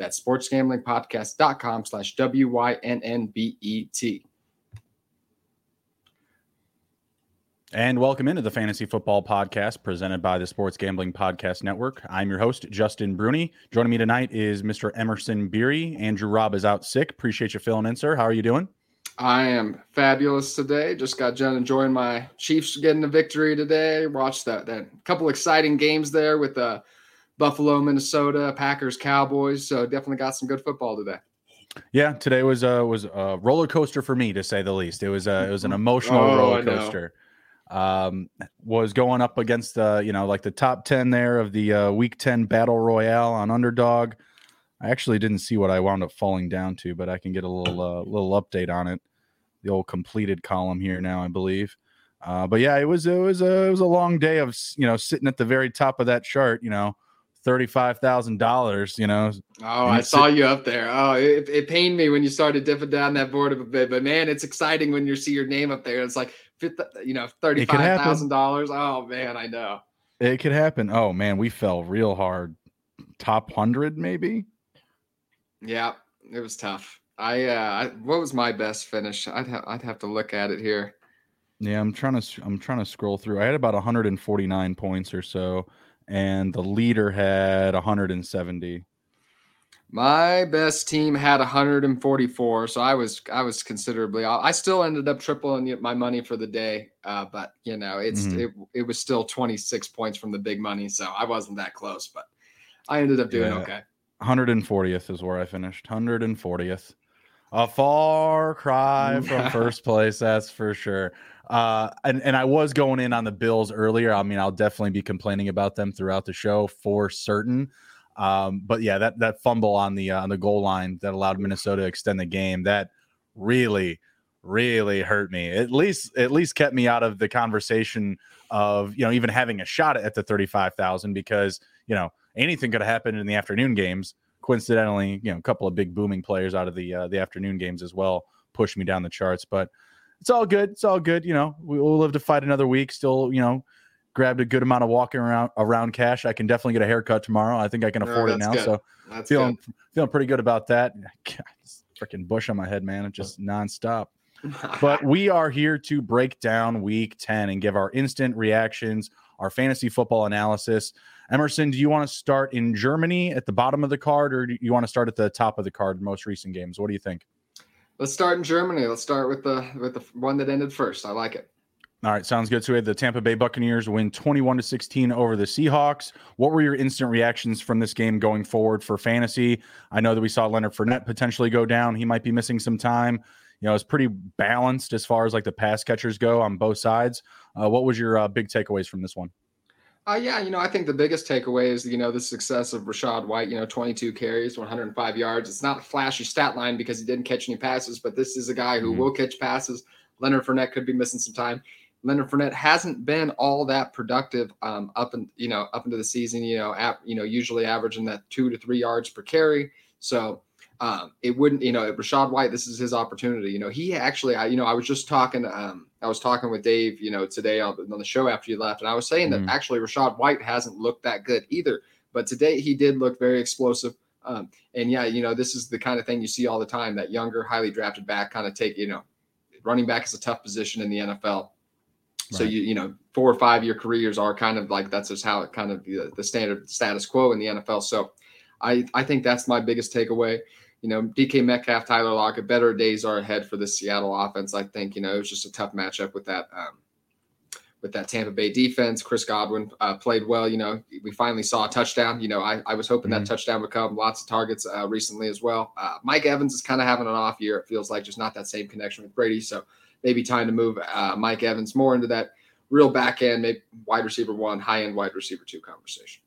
That's sportsgamblingpodcast.com slash W-Y-N-N-B-E-T. And welcome into the Fantasy Football Podcast presented by the Sports Gambling Podcast Network. I'm your host, Justin Bruni. Joining me tonight is Mr. Emerson Beery. Andrew Robb is out sick. Appreciate you filling in, sir. How are you doing? I am fabulous today. Just got done enjoying my Chiefs getting a victory today. Watched that that couple exciting games there with the uh, Buffalo, Minnesota, Packers, Cowboys. So definitely got some good football today. Yeah, today was a was a roller coaster for me to say the least. It was a it was an emotional oh, roller coaster um, was going up against the you know like the top 10 there of the uh, week 10 battle royale on underdog i actually didn't see what i wound up falling down to but i can get a little uh, little update on it the old completed column here now i believe uh, but yeah it was it was a it was a long day of you know sitting at the very top of that chart you know $35,000, you know. Oh, I saw you up there. Oh, it, it pained me when you started dipping down that board a bit, but man, it's exciting when you see your name up there. It's like you know, thirty-five thousand dollars. Oh man, I know. It could happen. Oh man, we fell real hard. Top hundred, maybe. Yeah, it was tough. I uh, I, what was my best finish? I'd have I'd have to look at it here. Yeah, I'm trying to I'm trying to scroll through. I had about 149 points or so, and the leader had 170. My best team had 144, so I was I was considerably. I still ended up tripling my money for the day, uh, but you know it's mm-hmm. it, it was still 26 points from the big money, so I wasn't that close, but I ended up doing yeah. okay. 140th is where I finished. 140th, a far cry from first place, that's for sure. Uh, and and I was going in on the Bills earlier. I mean, I'll definitely be complaining about them throughout the show for certain. Um, but yeah, that that fumble on the uh, on the goal line that allowed Minnesota to extend the game that really really hurt me. At least at least kept me out of the conversation of you know even having a shot at the thirty five thousand because you know anything could have happened in the afternoon games. Coincidentally, you know a couple of big booming players out of the uh, the afternoon games as well pushed me down the charts, but. It's all good. It's all good. You know, we, will live to fight another week. Still, you know, grabbed a good amount of walking around around cash. I can definitely get a haircut tomorrow. I think I can afford it now. Good. So that's feeling good. feeling pretty good about that. freaking bush on my head, man. It's just nonstop. but we are here to break down week 10 and give our instant reactions, our fantasy football analysis. Emerson, do you want to start in Germany at the bottom of the card, or do you want to start at the top of the card, most recent games? What do you think? Let's start in Germany. Let's start with the with the one that ended first. I like it. All right, sounds good. So we had the Tampa Bay Buccaneers win 21 to 16 over the Seahawks. What were your instant reactions from this game going forward for fantasy? I know that we saw Leonard Fournette potentially go down. He might be missing some time. You know, it's pretty balanced as far as like the pass catchers go on both sides. Uh, what was your uh, big takeaways from this one? Uh, yeah, you know, I think the biggest takeaway is, you know, the success of Rachaad White, you know, 22 carries, 105 yards. It's not a flashy stat line because he didn't catch any passes, but this is a guy who mm-hmm. will catch passes. Leonard Fournette could be missing some time. Leonard Fournette hasn't been all that productive um, up and you know up into the season. You know, at, you know usually averaging that two to three yards per carry. So um, it wouldn't you know Rachaad White. This is his opportunity. You know, he actually I you know I was just talking. Um, I was talking with Dave. You know, today on, on the show after you left, and I was saying mm-hmm. that actually Rachaad White hasn't looked that good either. But today he did look very explosive. Um, and yeah, you know, this is the kind of thing you see all the time that younger, highly drafted back kind of take, you know, running back is a tough position in the NFL. So you you know four or five year careers are kind of like that's just how it kind of the, the standard status quo in the NFL. So I I think that's my biggest takeaway. You know, DK Metcalf, Tyler Lockett, better days are ahead for the Seattle offense. I think you know it was just a tough matchup with that um, with that Tampa Bay defense. Chris Godwin uh, played well. You know, we finally saw a touchdown. You know, I, I was hoping mm-hmm. that touchdown would come. Lots of targets uh, recently as well. Uh, Mike Evans is kind of having an off year. It feels like just not that same connection with Brady. So maybe time to move uh, Mike Evans more into that real back end, maybe wide receiver one, high end wide receiver two conversation.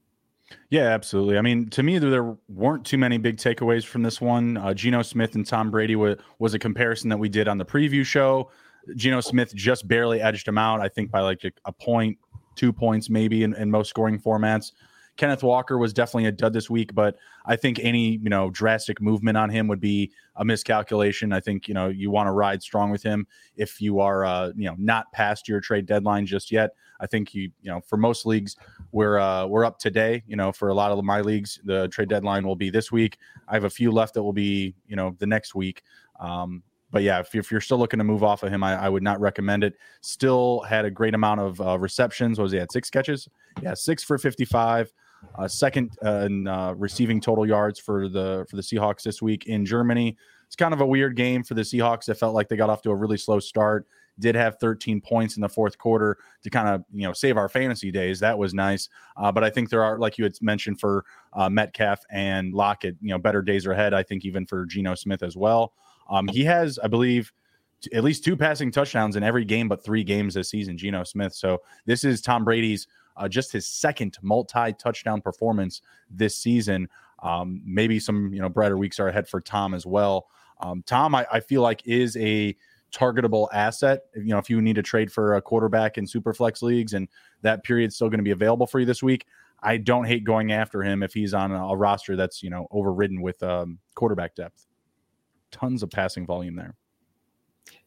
Yeah, absolutely. I mean, to me, there weren't too many big takeaways from this one. Uh, Geno Smith and Tom Brady was, was a comparison that we did on the preview show. Geno Smith just barely edged him out, I think, by like a, a point, two points maybe in, in most scoring formats. Kenneth Walker was definitely a dud this week, but I think any you know drastic movement on him would be a miscalculation. I think you know you want to ride strong with him if you are uh, you know not past your trade deadline just yet. I think you you know for most leagues we're uh, we're up today. You know for a lot of my leagues the trade deadline will be this week. I have a few left that will be you know the next week. Um, but yeah, if, you're still looking to move off of him, I, I, would not recommend it. Still had a great amount of uh, receptions. What was he at six catches? Yeah, six for 55 uh, second in uh, receiving total yards for the for the Seahawks this week in Germany. It's kind of a weird game for the Seahawks. It felt like they got off to a really slow start. Did have 13 points in the fourth quarter to kind of you know save our fantasy days. That was nice. Uh, but I think there are, like you had mentioned, for uh, Metcalf and Lockett, you know, better days are ahead. I think even for Geno Smith as well. Um, he has, I believe, at least two passing touchdowns in every game but three games this season. Geno Smith. So this is Tom Brady's uh, just his second multi touchdown performance this season. Um, maybe some you know brighter weeks are ahead for Tom as well. Um, Tom, I, I, feel like is a targetable asset. You know, if you need to trade for a quarterback in super flex leagues and that period's still going to be available for you this week, I don't hate going after him if he's on a, a roster that's you know overridden with um, quarterback depth. Tons of passing volume there.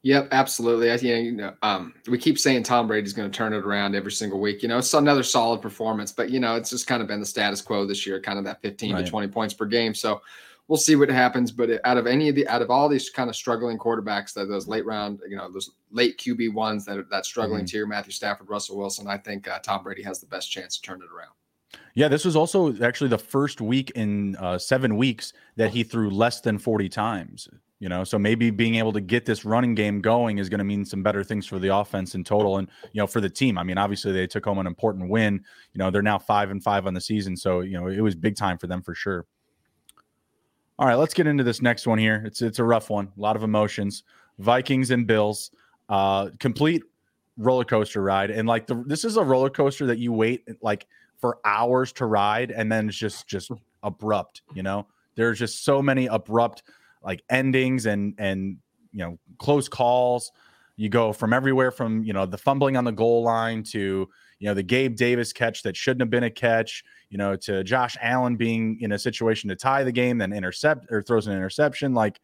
Yep, absolutely. I, you know, um, we keep saying Tom Brady's going to turn it around every single week. You know, it's another solid performance, but you know, it's just kind of been the status quo this year, kind of that 15 right. to 20 points per game. So we'll see what happens. But out of any of the, out of all these kind of struggling quarterbacks, that those late round, you know, those late QB ones that are that struggling mm-hmm. tier, Matthew Stafford, Russell Wilson, I think uh, Tom Brady has the best chance to turn it around. Yeah, this was also actually the first week in uh, seven weeks that he threw less than 40 times. You know, so maybe being able to get this running game going is going to mean some better things for the offense in total, and you know, for the team. I mean, obviously they took home an important win. You know, they're now five and five on the season, so you know it was big time for them for sure. All right, let's get into this next one here. It's it's a rough one, a lot of emotions. Vikings and Bills, uh, complete roller coaster ride, and like the this is a roller coaster that you wait like for hours to ride, and then it's just just abrupt. You know, there's just so many abrupt like endings and and you know close calls. You go from everywhere from you know the fumbling on the goal line to you know the Gabe Davis catch that shouldn't have been a catch. You know to Josh Allen being in a situation to tie the game, then intercept or throws an interception. Like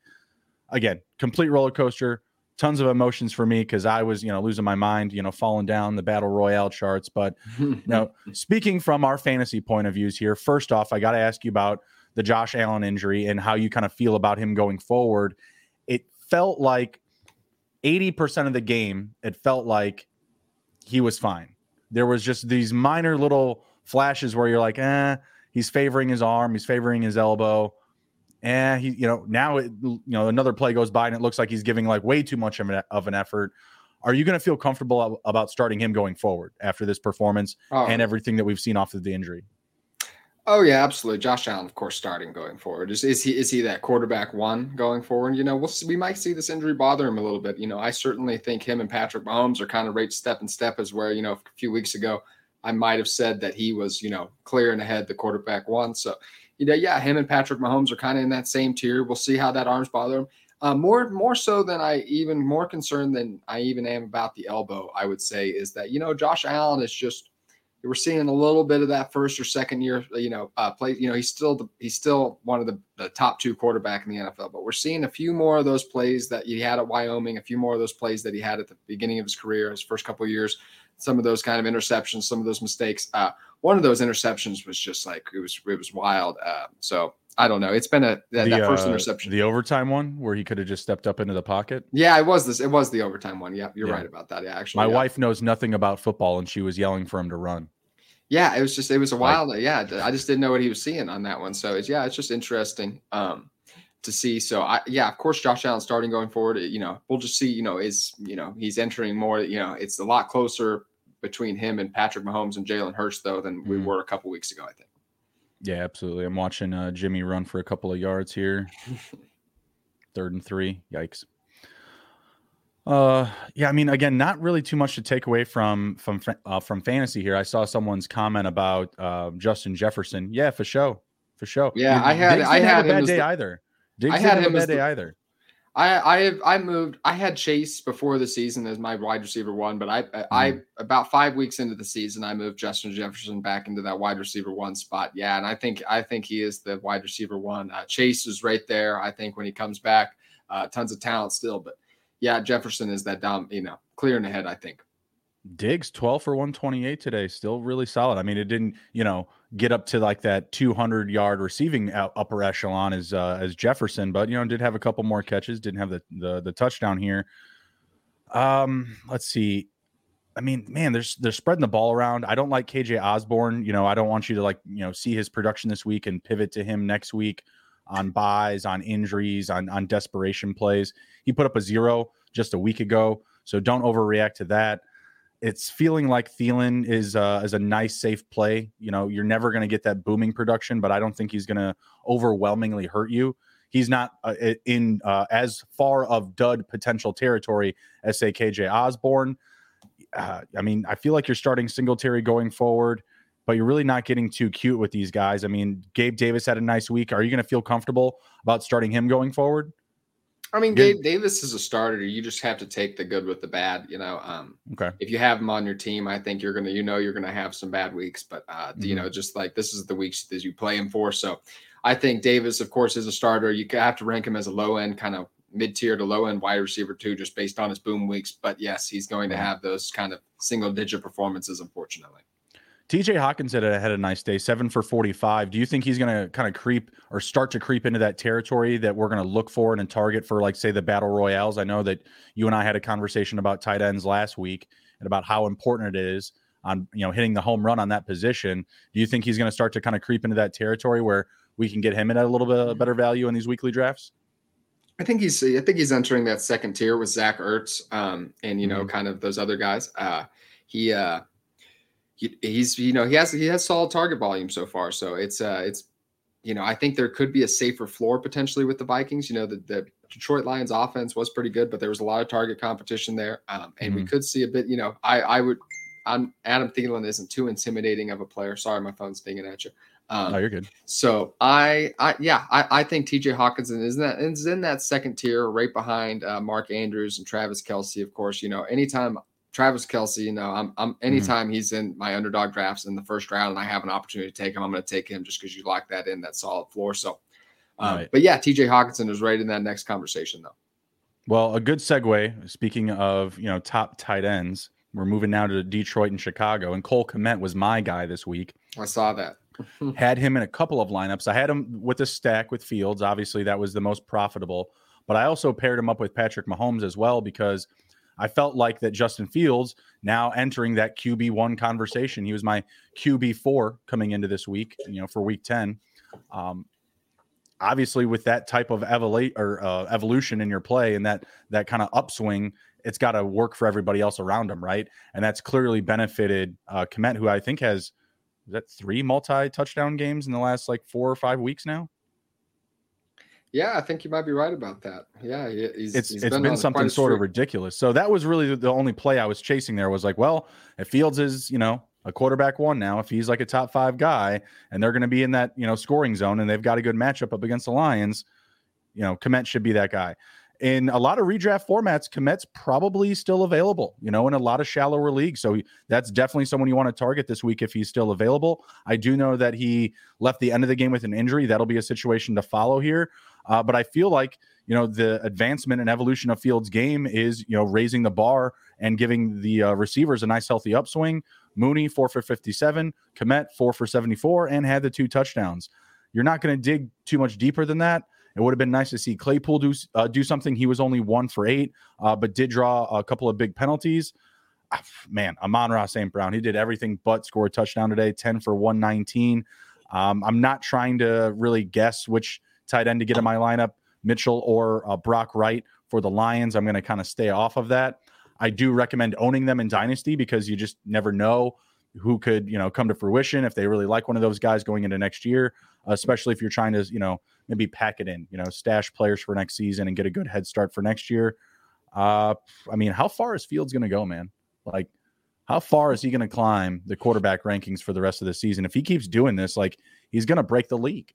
again, complete roller coaster. Tons of emotions for me because I was, you know, losing my mind, you know, falling down the battle royale charts. But you know, speaking from our fantasy point of views here, first off, I got to ask you about the Josh Allen injury and how you kind of feel about him going forward. It felt like 80% of the game, it felt like he was fine. There was just these minor little flashes where you're like, eh, he's favoring his arm, he's favoring his elbow. And he, you know, now it, you know, another play goes by and it looks like he's giving like way too much of an, of an effort. Are you going to feel comfortable about starting him going forward after this performance oh. and everything that we've seen off of the injury? Oh yeah, absolutely. Josh Allen, of course, starting going forward. Is, is he is he that quarterback one going forward? You know, we'll see, we might see this injury bother him a little bit. You know, I certainly think him and Patrick Mahomes are kind of right step and step as where you know a few weeks ago I might have said that he was you know clear and ahead the quarterback one. So you know, yeah, him and Patrick Mahomes are kind of in that same tier. We'll see how that arms bother him. Uh, more more so than I even more concerned than I even am about the elbow. I would say is that you know Josh Allen is just we're seeing a little bit of that first or second year, you know, uh, play. You know, he's still the, he's still one of the, the top two quarterback in the NFL. But we're seeing a few more of those plays that he had at Wyoming, a few more of those plays that he had at the beginning of his career, his first couple years. Some of those kind of interceptions, some of those mistakes. Uh, one of those interceptions was just like it was it was wild. Uh, so I don't know. It's been a that, the, that first uh, interception, the overtime one where he could have just stepped up into the pocket. Yeah, it was this. It was the overtime one. Yeah, you're yeah. right about that. Yeah, actually, my yeah. wife knows nothing about football, and she was yelling for him to run yeah, it was just it was a wild. Like, yeah, I just didn't know what he was seeing on that one. So it's yeah, it's just interesting um, to see. So I yeah, of course, Josh Allen starting going forward. You know, we'll just see. You know, is you know he's entering more. You know, it's a lot closer between him and Patrick Mahomes and Jalen Hurts though than we mm. were a couple weeks ago. I think. Yeah, absolutely. I'm watching uh, Jimmy run for a couple of yards here. Third and three. Yikes. Uh, yeah, I mean, again, not really too much to take away from from uh, from fantasy here. I saw someone's comment about uh, Justin Jefferson. Yeah, for sure, for sure. Yeah, I had I had a bad day the, either. Diggs I had him a bad day the, either. I I I moved. I had Chase before the season as my wide receiver one, but I mm. I about five weeks into the season, I moved Justin Jefferson back into that wide receiver one spot. Yeah, and I think I think he is the wide receiver one. Uh, Chase is right there. I think when he comes back, uh, tons of talent still, but yeah, Jefferson is that down. You know, clear in the head. I think. Diggs 12 for 128 today, still really solid. I mean, it didn't, you know, get up to like that 200 yard receiving upper echelon as uh, as Jefferson, but you know, did have a couple more catches, didn't have the the, the touchdown here. Um, let's see. I mean, man, there's they're spreading the ball around. I don't like KJ Osborn. You know, I don't want you to like, you know, see his production this week and pivot to him next week on buys, on injuries, on on desperation plays. He put up a zero just a week ago, so don't overreact to that it's feeling like Thielen is uh, is a nice, safe play. You know, you're never going to get that booming production, but I don't think he's going to overwhelmingly hurt you. He's not uh, in uh, as far of dud potential territory as say KJ Osborn. Uh, I mean, I feel like you're starting Singletary going forward, but you're really not getting too cute with these guys. I mean, Gabe Davis had a nice week. Are you going to feel comfortable about starting him going forward? I mean, Gabe Davis is a starter. You just have to take the good with the bad. You know, um, okay. If you have him on your team, I think you're gonna, you know, you're gonna have some bad weeks. But uh, mm-hmm. you know, just like this is the weeks that you play him for. So, I think Davis, of course, is a starter. You have to rank him as a low end, kind of mid tier to low end wide receiver too, just based on his boom weeks. But yes, he's going to have those kind of single digit performances, unfortunately. TJ Hawkins had a, had a nice day, seven for 45. Do you think he's going to kind of creep or start to creep into that territory that we're going to look for and target for, like, say, the battle royales? I know that you and I had a conversation about tight ends last week and about how important it is on, you know, hitting the home run on that position. Do you think he's going to start to kind of creep into that territory where we can get him in at a little bit better value in these weekly drafts? I think he's I think he's entering that second tier with Zach Ertz um, and you know mm-hmm. kind of those other guys. Uh, he uh, he, he's you know he has he has solid target volume so far. So it's uh it's you know I think there could be a safer floor potentially with the Vikings. You know the, the Detroit Lions offense was pretty good, but there was a lot of target competition there, um, and mm-hmm. we could see a bit. You know I I would. I'm, Adam Thielen isn't too intimidating of a player. Sorry, my phone's dinging at you. Um, oh, you're good. So I, I yeah, I, I think T.J. Hockenson is in that is in that second tier, right behind uh, Mark Andrews and Travis Kelce. Of course, you know, anytime Travis Kelce, you know, I'm, I'm mm-hmm. anytime mm-hmm. he's in my underdog drafts in the first round and I have an opportunity to take him, I'm going to take him just because you lock that in that solid floor. So, um, right. but yeah, TJ Hockenson is right in that next conversation though. Well, a good segue. Speaking of you know top tight ends, we're moving now to Detroit and Chicago, and Cole Kmet was my guy this week. I saw that. had him in a couple of lineups. I had him with a stack with Fields. Obviously, that was the most profitable. But I also paired him up with Patrick Mahomes as well because I felt like that Justin Fields now entering that QB one conversation. He was my QB four coming into this week, you know, for week 10. Um, obviously with that type of or uh, evolution in your play and that, that kind of upswing, it's got to work for everybody else around him. Right. And that's clearly benefited uh, Kmet, who I think has, that three multi touchdown games in the last like four or five weeks now? Yeah, I think you might be right about that. Yeah, he's, it's he's it's been, been something sort of ridiculous. So that was really the only play I was chasing. There was like, well, if Fields is you know a quarterback one now, if he's like a top five guy, and they're going to be in that you know scoring zone, and they've got a good matchup up against the Lions, you know, Kmet should be that guy. In a lot of redraft formats, Kmet's probably still available, you know, in a lot of shallower leagues. So that's definitely someone you want to target this week if he's still available. I do know that he left the end of the game with an injury. That'll be a situation to follow here. Uh, but I feel like you know the advancement and evolution of Fields' game is you know raising the bar and giving the uh, receivers a nice healthy upswing. Mooney four for fifty seven, Kmet four for seventy four, and had the two touchdowns. You're not going to dig too much deeper than that. It would have been nice to see Claypool do uh, do something. He was only one for eight, uh, but did draw a couple of big penalties. Ah, man, Amon-Ra St. Brown, he did everything but score a touchdown today, 10 for 119. Um, I'm not trying to really guess which tight end to get in my lineup, Mitchell or uh, Brock Wright for the Lions. I'm going to kind of stay off of that. I do recommend owning them in Dynasty because you just never know who could, you know, come to fruition if they really like one of those guys going into next year, especially if you're trying to, you know, maybe pack it in, you know, stash players for next season and get a good head start for next year. Uh, I mean, how far is Fields going to go, man? Like, how far is he going to climb the quarterback rankings for the rest of the season? If he keeps doing this, like, he's going to break the league.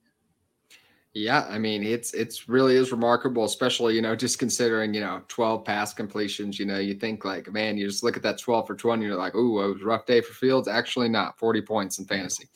Yeah, I mean it's it's really is remarkable, especially you know just considering you know twelve pass completions. You know, you think like man, you just look at that twelve for twenty, you're like, oh, it was a rough day for Fields. Actually, not forty points in fantasy.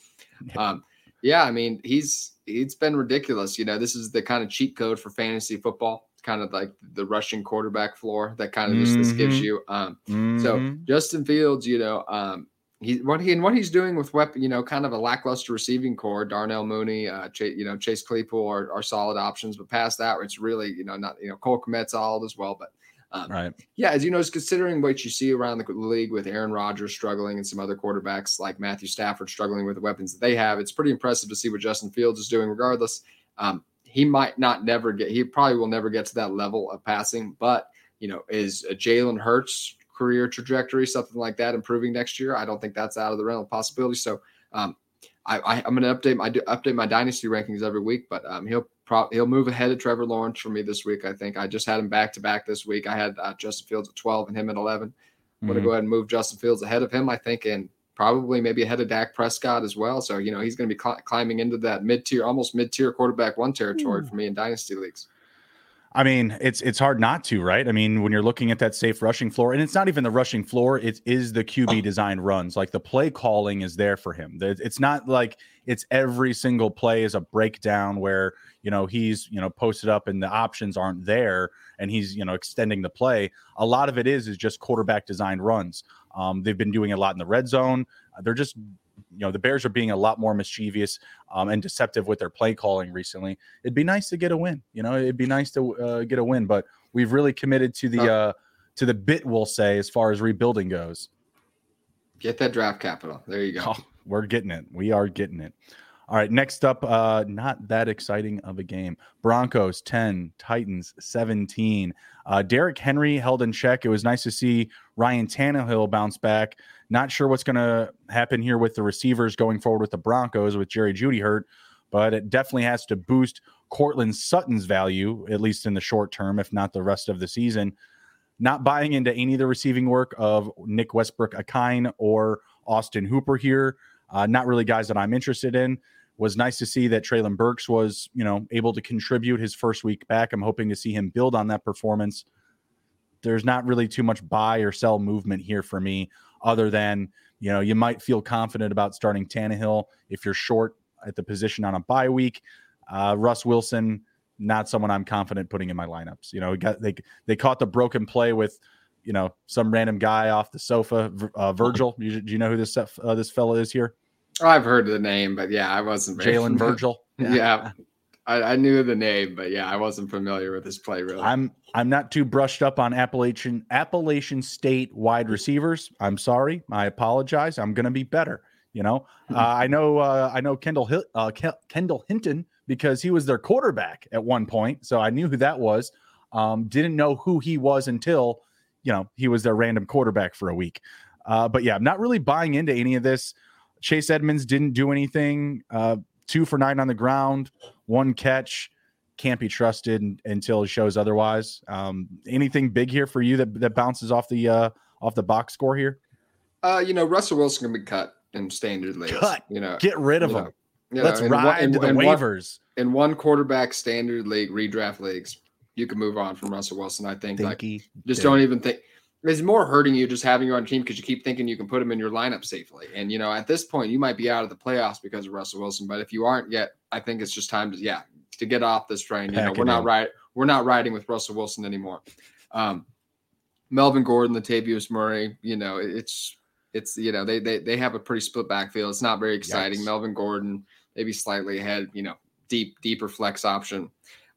Um, yeah, I mean he's it's been ridiculous. You know, this is the kind of cheat code for fantasy football. It's kind of like the rushing quarterback floor that kind of just mm-hmm. this gives mm-hmm. you. Um, mm-hmm. So Justin Fields, you know, um, he what he and what he's doing with weapon, you know, kind of a lackluster receiving core. Darnell Mooney, uh, Ch- you know, Chase Claypool are, are solid options, but past that, it's really you know not you know Cole Kmet's solid as well, but. Um, right. Yeah, as you know, considering what you see around the league with Aaron Rodgers struggling and some other quarterbacks like Matthew Stafford struggling with the weapons that they have, it's pretty impressive to see what Justin Fields is doing. Regardless, um, he might not never get. He probably will never get to that level of passing, but you know, is Jalen Hurts career trajectory, something like that, improving next year. I don't think that's out of the realm of possibility. So um, I, am going to update my update my dynasty rankings every week, but um, he'll pro- he'll move ahead of Trevor Lawrence for me this week. I think I just had him back to back this week. I had uh, Justin Fields at 12 and him at 11. I'm going to mm-hmm. go ahead and move Justin Fields ahead of him. I think and probably maybe ahead of Dak Prescott as well. So you know he's going to be cl- climbing into that mid tier, almost mid tier quarterback one territory mm. for me in dynasty leagues. I mean, it's it's hard not to, right? I mean, when you're looking at that safe rushing floor, and it's not even the rushing floor; it is the QB design runs. Like the play calling is there for him. It's not like it's every single play is a breakdown where you know he's you know posted up and the options aren't there, and he's you know extending the play. A lot of it is is just quarterback designed runs. Um, they've been doing a lot in the red zone. They're just you know the Bears are being a lot more mischievous um, and deceptive with their play calling recently. It'd be nice to get a win. You know, it'd be nice to uh, get a win, but we've really committed to the uh, to the bit. We'll say as far as rebuilding goes. Get that draft capital. There you go. Oh, we're getting it. We are getting it. All right, next up, uh, not that exciting of a game. Broncos 10, Titans 17. Uh, Derrick Henry held in check. It was nice to see Ryan Tannehill bounce back. Not sure what's going to happen here with the receivers going forward with the Broncos with Jerry Jeudy hurt, but it definitely has to boost Courtland Sutton's value, at least in the short term, if not the rest of the season. Not buying into any of the receiving work of Nick Westbrook Ikhine or Austin Hooper here. Uh, not really guys that I'm interested in. Was nice to see that Treylon Burks was, you know, able to contribute his first week back. I'm hoping to see him build on that performance. There's not really too much buy or sell movement here for me other than you know you might feel confident about starting Tannehill if you're short at the position on a bye week. Uh, Russ Wilson, not someone I'm confident putting in my lineups. You know, got they they caught the broken play with you know some random guy off the sofa. Uh, Virgil, do you, do you know who this uh, this fellow is here? I've heard the name, but yeah, I wasn't. Jalen Virgil. Yeah. yeah. I, I, knew the name, but yeah, I wasn't familiar with his play really. I'm I'm not too brushed up on Appalachian Appalachian State wide receivers. I'm sorry, I apologize. I'm gonna be better. You know, uh, I know uh, I know Kendall uh, Kendall Hinton because he was their quarterback at one point, so I knew who that was. Um, didn't know who he was until you know he was their random quarterback for a week. Uh, but yeah, I'm not really buying into any of this. Chase Edmonds didn't do anything. Uh, two for nine on the ground, one catch. Can't be trusted until it shows otherwise. Um, anything big here for you that, that bounces off the uh, off the box score here? Uh, you know, Russell Wilson can be cut in standard leagues. Cut. You know, get rid of him. Know, Let's ride in, to the in waivers. One, in one quarterback standard league, redraft leagues, you can move on from Russell Wilson. I think. Thinky like, just don't even think it's more hurting you just having you on team because you keep thinking you can put him in your lineup safely. And you know, at this point, you might be out of the playoffs because of Russell Wilson. But if you aren't yet, I think it's just time to yeah to get off this train. You know, we're not right. We're not riding with Russell Wilson anymore. Um, Melvin Gordon, Latavius Murray. You know, it's it's you know they they they have a pretty split backfield. It's not very exciting. Yikes. Melvin Gordon maybe slightly ahead. You know, deep deeper flex option.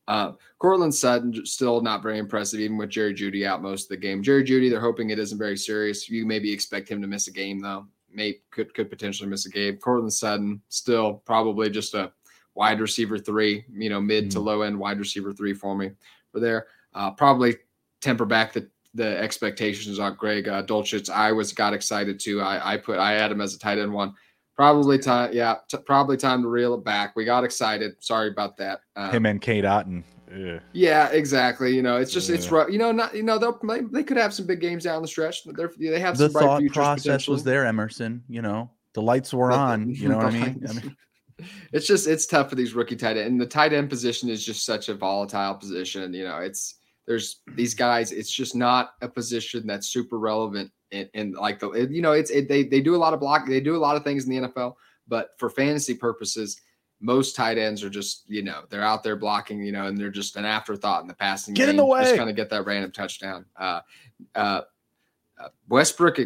Uh, Courtland Sutton still not very impressive, even with Jerry Jeudy out most of the game. Jerry Jeudy, they're hoping it isn't very serious. You maybe expect him to miss a game though. May could could potentially miss a game. Courtland Sutton still probably just a wide receiver three, you know, mid mm-hmm. to low end wide receiver three for me for there. Uh, probably temper back the the expectations on Greg uh, Dulcich. I was got excited too. I, I put I had him as a tight end one. Probably time, yeah. T- probably time to reel it back. We got excited. Sorry about that. Um, Him and Cade Otton. Ugh. Yeah, exactly. You know, it's just yeah. it's rough. You know, not you know they'll they could have some big games down the stretch. They're, they have the thought process was there, Emerson. You know, the lights were on. You know what I mean? I mean, it's just it's tough for these rookie tight end. And the tight end position is just such a volatile position. You know, it's there's these guys. It's just not a position that's super relevant. And, like the you know, it's it, they they do a lot of block. They do a lot of things in the NFL, but for fantasy purposes, most tight ends are just you know they're out there blocking. You know, and they're just an afterthought in the passing. Get game, in the way. Just kind of get that random touchdown. Uh, uh, uh Westbrook,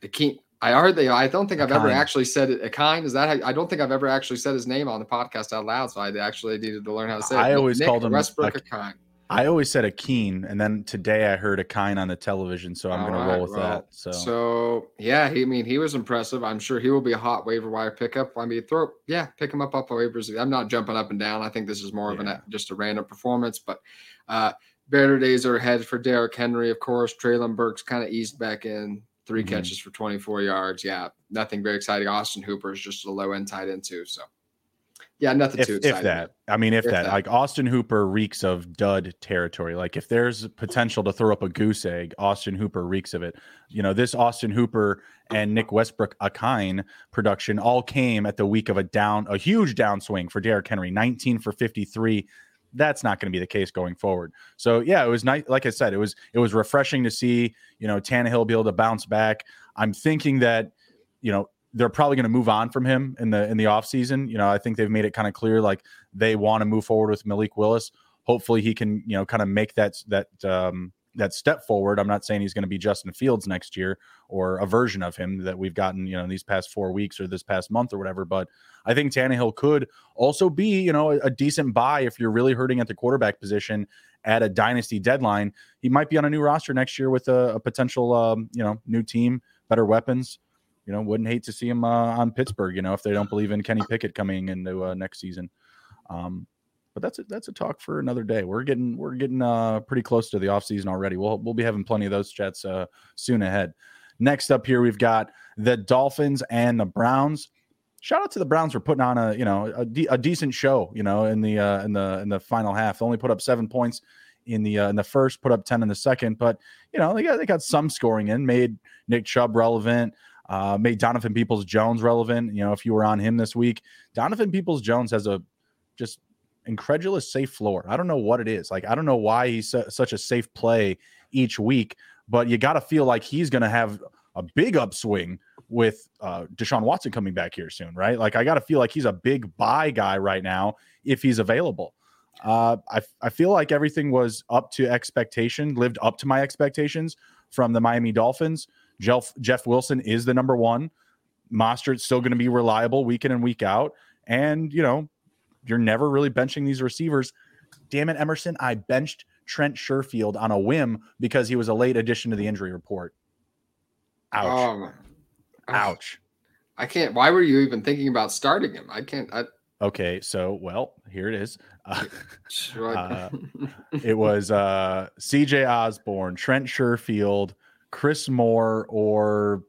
the key. I heard they. I don't think I've ever actually said it. A kind. Is that? How, I don't think I've ever actually said his name on the podcast out loud. So I actually needed to learn how to say. I it. always Nick called him Westbrook Ikhine. I always said a keen, and then today I heard a kind on the television, so I'm going right, to roll with well, that. So, so yeah, he, I mean, he was impressive. I'm sure he will be a hot waiver wire pickup. I mean, throw, yeah, pick him up off the waivers. I'm not jumping up and down. I think this is more yeah. of an just a random performance, but uh, better days are ahead for Derrick Henry, of course. Treylon Burks kind of eased back in, 3 mm-hmm. catches for 24 yards. Yeah, nothing very exciting. Austin Hooper is just a low end tight end too, so. Yeah, nothing if, too exciting. If that, I mean, if, if that, that, like Austin Hooper reeks of dud territory. Like if there's potential to throw up a goose egg, Austin Hooper reeks of it. You know, this Austin Hooper and Nick Westbrook Ikhine production all came at the week of a down, a huge downswing for Derrick Henry, 19 for 53. That's not going to be the case going forward. So yeah, it was nice. Like I said, it was it was refreshing to see you know Tannehill be able to bounce back. I'm thinking that you know they're probably going to move on from him in the in the offseason. You know, I think they've made it kind of clear like they want to move forward with Malik Willis. Hopefully he can, you know, kind of make that that um that step forward. I'm not saying he's going to be Justin Fields next year or a version of him that we've gotten, you know, in these past four weeks or this past month or whatever. But I think Tannehill could also be, you know, a, a decent buy if you're really hurting at the quarterback position at a dynasty deadline. He might be on a new roster next year with a, a potential, um, you know, new team, better weapons you know, wouldn't hate to see him uh, on Pittsburgh. You know, if they don't believe in Kenny Pickett coming into uh, next season. Um, but that's a, that's a talk for another day. We're getting we're getting uh, pretty close to the offseason already. We'll we'll be having plenty of those chats uh, soon ahead. Next up here, we've got the Dolphins and the Browns. Shout out to the Browns for putting on a you know a, de- a decent show. You know in the uh, in the in the final half, they only put up seven points in the uh, in the first, put up ten in the second. But you know they got they got some scoring in, made Nick Chubb relevant. Uh, made Donovan Peoples Jones relevant. You know, if you were on him this week, Donovan Peoples Jones has a just incredulous safe floor. I don't know what it is. Like, I don't know why he's su- such a safe play each week, but you got to feel like he's going to have a big upswing with uh, Deshaun Watson coming back here soon, right? Like, I got to feel like he's a big buy guy right now if he's available. Uh, I, I feel like everything was up to expectation, lived up to my expectations from the Miami Dolphins. Jeff, Jeff Wilson is the number one. Mostert's still going to be reliable week in and week out. And, you know, you're never really benching these receivers. Damn it, Emerson. I benched Trent Sherfield on a whim because he was a late addition to the injury report. Ouch. Um, Ouch. I can't. Why were you even thinking about starting him? I can't. I, okay. So, well, here it is. Uh, uh, it was uh, CJ Osborn, Trent Sherfield, Chris Moore or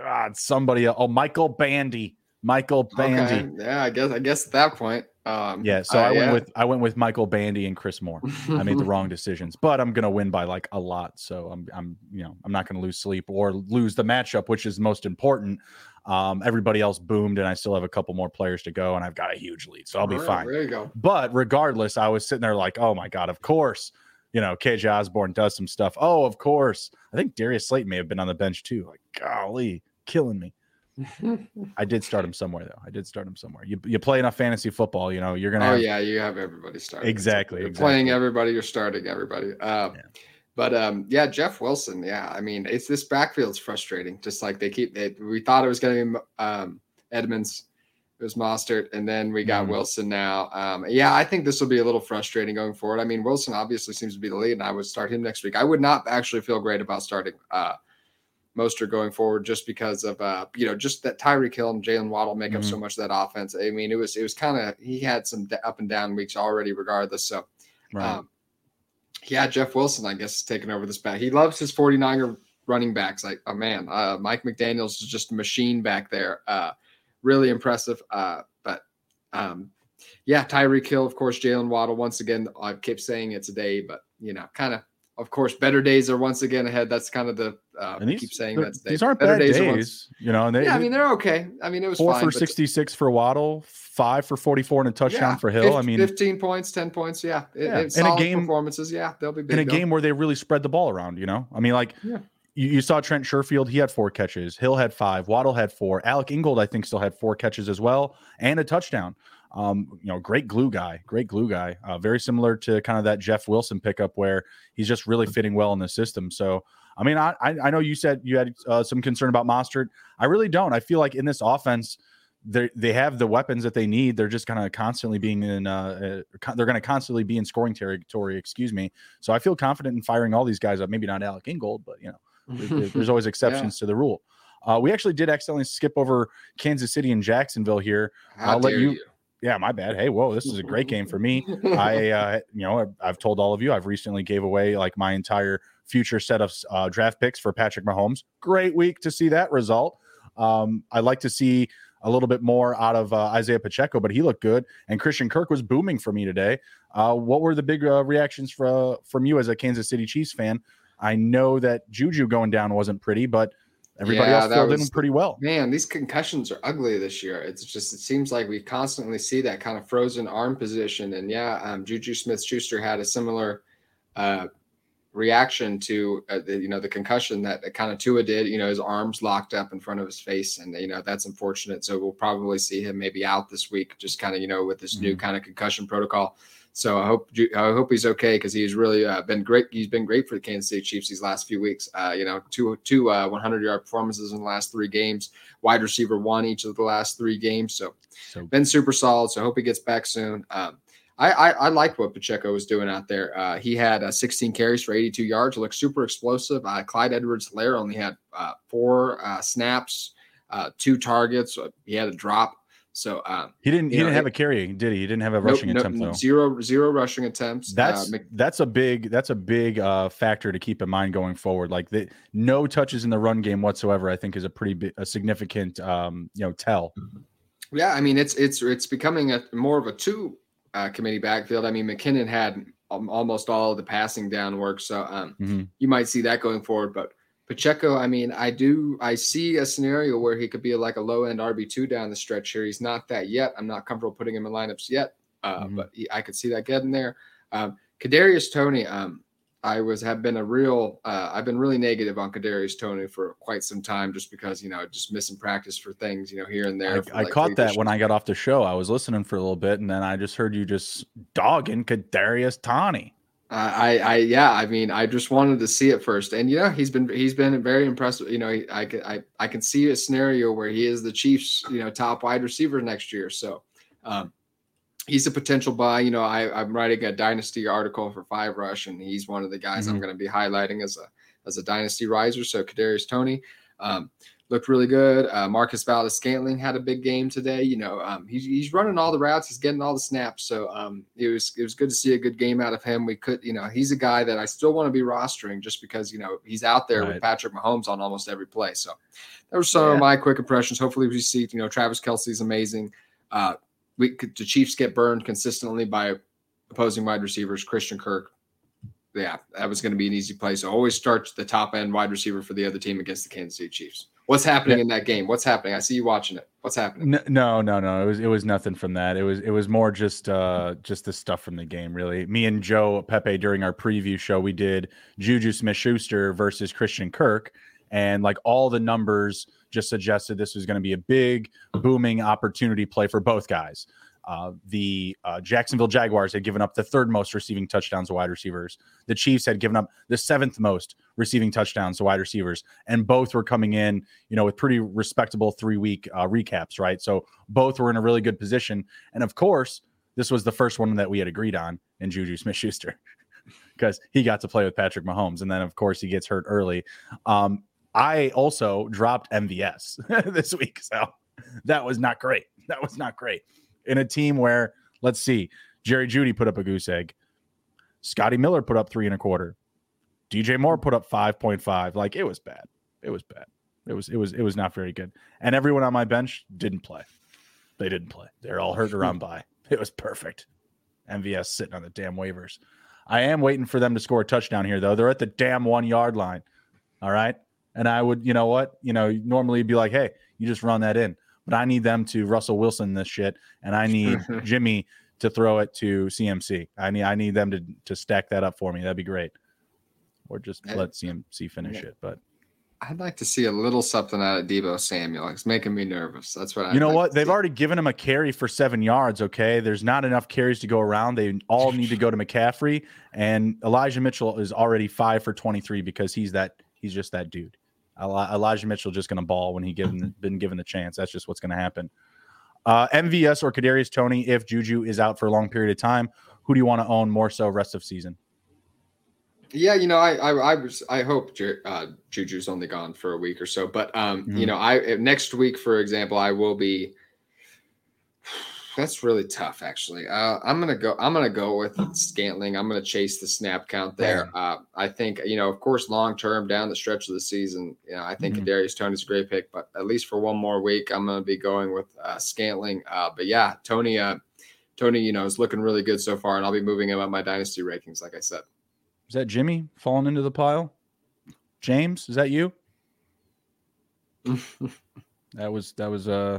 uh, somebody. Oh, Michael Bandy. Michael Bandy. Okay. Yeah, I guess. I guess at that point. Um, yeah, so I, I went yeah. with I went with Michael Bandy and Chris Moore. I made the wrong decisions, but I'm gonna win by like a lot. So I'm I'm you know I'm not gonna lose sleep or lose the matchup, which is most important. Um, everybody else boomed, and I still have a couple more players to go, and I've got a huge lead, so I'll be right, fine. There you go. But regardless, I was sitting there like, oh my god, of course you know, KJ Osborn does some stuff. Oh, of course. I think Darius Slayton may have been on the bench too. Like, golly, killing me. I did start him somewhere though. I did start him somewhere. You you play enough fantasy football, you know, you're gonna. Oh have... yeah, you have everybody starting. Exactly. You're exactly. playing everybody. You're starting everybody. Uh, yeah. But um, yeah, Jeff Wilson. Yeah, I mean, it's this backfield's frustrating. Just like they keep. They, we thought it was going to be um, Edmonds it was Mostert, and then we got mm. Wilson now. Um, yeah, I think this will be a little frustrating going forward. I mean, Wilson obviously seems to be the lead, and I would start him next week. I would not actually feel great about starting uh, Mostert going forward just because of uh, you know just that Tyreek Hill and Jaylen Waddle make mm-hmm. up so mm-hmm. much of that offense. I mean, it was it was kind of he had some up and down weeks already, regardless. So, right. um, yeah, Jeff Wilson, I guess, is taking over this bat. He loves his 49er running backs. Like, oh man, uh, Mike McDaniels is just a machine back there. Uh, really impressive. Uh, but um, yeah, Tyreek Hill, of course, Jaylen Waddle. Once again, I keep saying it today, but you know, kind of, of course, better days are once again ahead. That's kind of the uh, And I these, keep saying that today. these aren't better bad days days, once- you know. And they, yeah, I mean they're okay. I mean it was four fine, for but- 66 for Waddle, five for 44 and a touchdown yeah, for Hill. I mean, 15 points, 10 points. Yeah, It- Yeah, in a game- performances. Yeah, they'll be in a though. game where they really spread the ball around, you know? I mean, like Yeah. You, you saw Trent Sherfield, he had four catches. Hill had five. Waddle had four. Alec Ingold, I think, still had four catches as well and a touchdown. Um, you know, great glue guy, great glue guy. Uh, very similar to kind of that Jeff Wilson pickup where he's just really fitting well in the system. So, I mean, I I know you said you had uh, some concern about Mostert. I really don't. I feel like in this offense, they they have the weapons that they need. They're just kind of constantly being in. Uh, uh, they're going to constantly be in scoring territory. Excuse me. So I feel confident in firing all these guys up. Maybe not Alec Ingold, but you know, there's always exceptions to the rule. Uh, we actually did accidentally skip over Kansas City and Jacksonville here. How I'll let dare you- Yeah, my bad. Hey, whoa, this is a great game for me. I, uh, you know, I've told all of you, I've recently gave away like my entire future set of uh, draft picks for Patrick Mahomes. Great week to see that result. Um, I'd like to see a little bit more out of uh, Isaiah Pacheco, but he looked good. And Christian Kirk was booming for me today. Uh, what were the big uh, reactions from from you as a Kansas City Chiefs fan? I know that Juju going down wasn't pretty, but everybody Yeah, else filled in pretty well. Man, these concussions are ugly this year. It's just it seems like we constantly see that kind of frozen arm position. And yeah, um, Juju Smith Schuster had a similar uh, reaction to uh, the, you know the concussion that, that kind of Tua did. You know, his arms locked up in front of his face, and you know that's unfortunate. So we'll probably see him maybe out this week, just kind of you know with this new Mhm. kind of concussion protocol. So I hope I hope he's okay because he's really uh, been great. He's been great for the Kansas City Chiefs these last few weeks. Uh, you know, two two uh, 100 yard performances in the last three games. Wide receiver one each of the last three games. So So been super solid. So I hope he gets back soon. Um, I, I I liked what Pacheco was doing out there. Uh, he had uh, 16 carries for 82 yards. Looked super explosive. Uh, Clyde Edwards-Helaire only had uh, four uh, snaps, uh, two targets. He had a drop. So um, he didn't he know, didn't have it- a carry, did he? He didn't have a rushing nope, attempt though. zero zero rushing attempts. That's uh, Mc- that's a big that's a big uh, factor to keep in mind going forward. Like the no touches in the run game whatsoever, I think is a pretty big, a significant um, you know tell. Yeah, I mean it's it's it's becoming a more of a two uh, committee backfield. I mean McKinnon had um, almost all of the passing down work, so um, Mhm. you might see that going forward. But Pacheco, I mean, I do I see a scenario where he could be like a low end RB two down the stretch here. He's not that yet. I'm not comfortable putting him in lineups yet, uh, Mhm. but he, I could see that getting there. Um, Kadarius Toney, um, I was have been a real uh, I've been really negative on Kadarius Toney for quite some time, just because you know just missing practice for things you know here and there. I, I like, caught that when I got off the show. I was listening for a little bit, and then I just heard you just dogging Kadarius Toney. I, I, yeah, I mean, I just wanted to see it first, and yeah, he's been he's been very impressive. You know, he, I can I, I can see a scenario where he is the Chiefs, you know, top wide receiver next year. So, um, he's a potential buy. You know, I, I'm writing a dynasty article for Five Rush, and he's one of the guys I'm Mhm. going to be highlighting as a as a dynasty riser. So, Kadarius Toney. Um, looked really good. Uh, Marquez Valdes Scantling had a big game today. You know, um, he's, he's running all the routes, he's getting all the snaps. So um, it was it was good to see a good game out of him. We could, you know, he's a guy that I still want to be rostering just because you know he's out there Right. with Patrick Mahomes on almost every play. So there were some Yeah. of my quick impressions. Hopefully, we see you know Travis Kelce's amazing. Uh, we could, the Chiefs get burned consistently by opposing wide receivers. Christian Kirk. Yeah, that was going to be an easy play. So always start the top end wide receiver for the other team against the Kansas City Chiefs. What's happening Yeah. in that game? What's happening? I see you watching it. What's happening? No, no, no. It was it was nothing from that. It was it was more just uh just the stuff from the game, really. Me and Joe Pepe during our preview show, we did Juju Smith Schuster versus Christian Kirk, and like all the numbers just suggested this was going to be a big booming opportunity play for both guys. Uh, the uh, Jacksonville Jaguars had given up the third most receiving touchdowns to wide receivers. The Chiefs had given up the seventh most receiving touchdowns to wide receivers, and both were coming in, you know, with pretty respectable three week uh, recaps, right? So both were in a really good position. And of course, this was the first one that we had agreed on in Juju Smith Schuster because he got to play with Patrick Mahomes. And then, of course, he gets hurt early. Um, I also dropped MVS this week. So that was not great. That was not great. In a team where, let's see, Jerry Jeudy put up a goose egg, Scotty Miller put up three and a quarter, DJ Moore put up 5.5. Like it was bad. It was bad. It was it was it was not very good. And everyone on my bench didn't play. They didn't play. They're all hurt around hmm. by. It was perfect. MVS sitting on the damn waivers. I am waiting for them to score a touchdown here, though. They're at the damn one yard line. All right. And I would, you know what? You know, normally be like, hey, you just run that in. But I need them to Russell Wilson this shit. And I need Jimmy to throw it to CMC. I need I need them to to stack that up for me. That'd be great. Or just let CMC finish it. But I'd like to see a little something out of Deebo Samuel. It's making me nervous. That's what I. You know like what? They've see. already given him a carry for seven yards. Okay, there's not enough carries to go around. They all need to go to McCaffrey, and Elijah Mitchell is already five for twenty three because he's that. He's just that dude. Elijah Mitchell just going to ball when he given been given the chance. That's just what's going to happen. Uh, MVS or Kadarius Toney if Juju is out for a long period of time. Who do you want to own more so rest of season? Yeah, you know, I I, I was I hope uh, Juju's only gone for a week or so, but um, mm-hmm. you know, I next week, for example, I will be. That's really tough, actually. Uh, I'm gonna go. I'm gonna go with Scantling. I'm gonna chase the snap count there. Uh, I think you know, of course, long term down the stretch of the season, you know, I think mm-hmm. Kadarius Toney's a great pick, but at least for one more week, I'm gonna be going with uh, Scantling. Uh, but yeah, Toney, uh, Toney, you know, is looking really good so far, and I'll be moving him up my dynasty rankings, like I said. Is that Jimmy falling into the pile? James, is that you? that was that was uh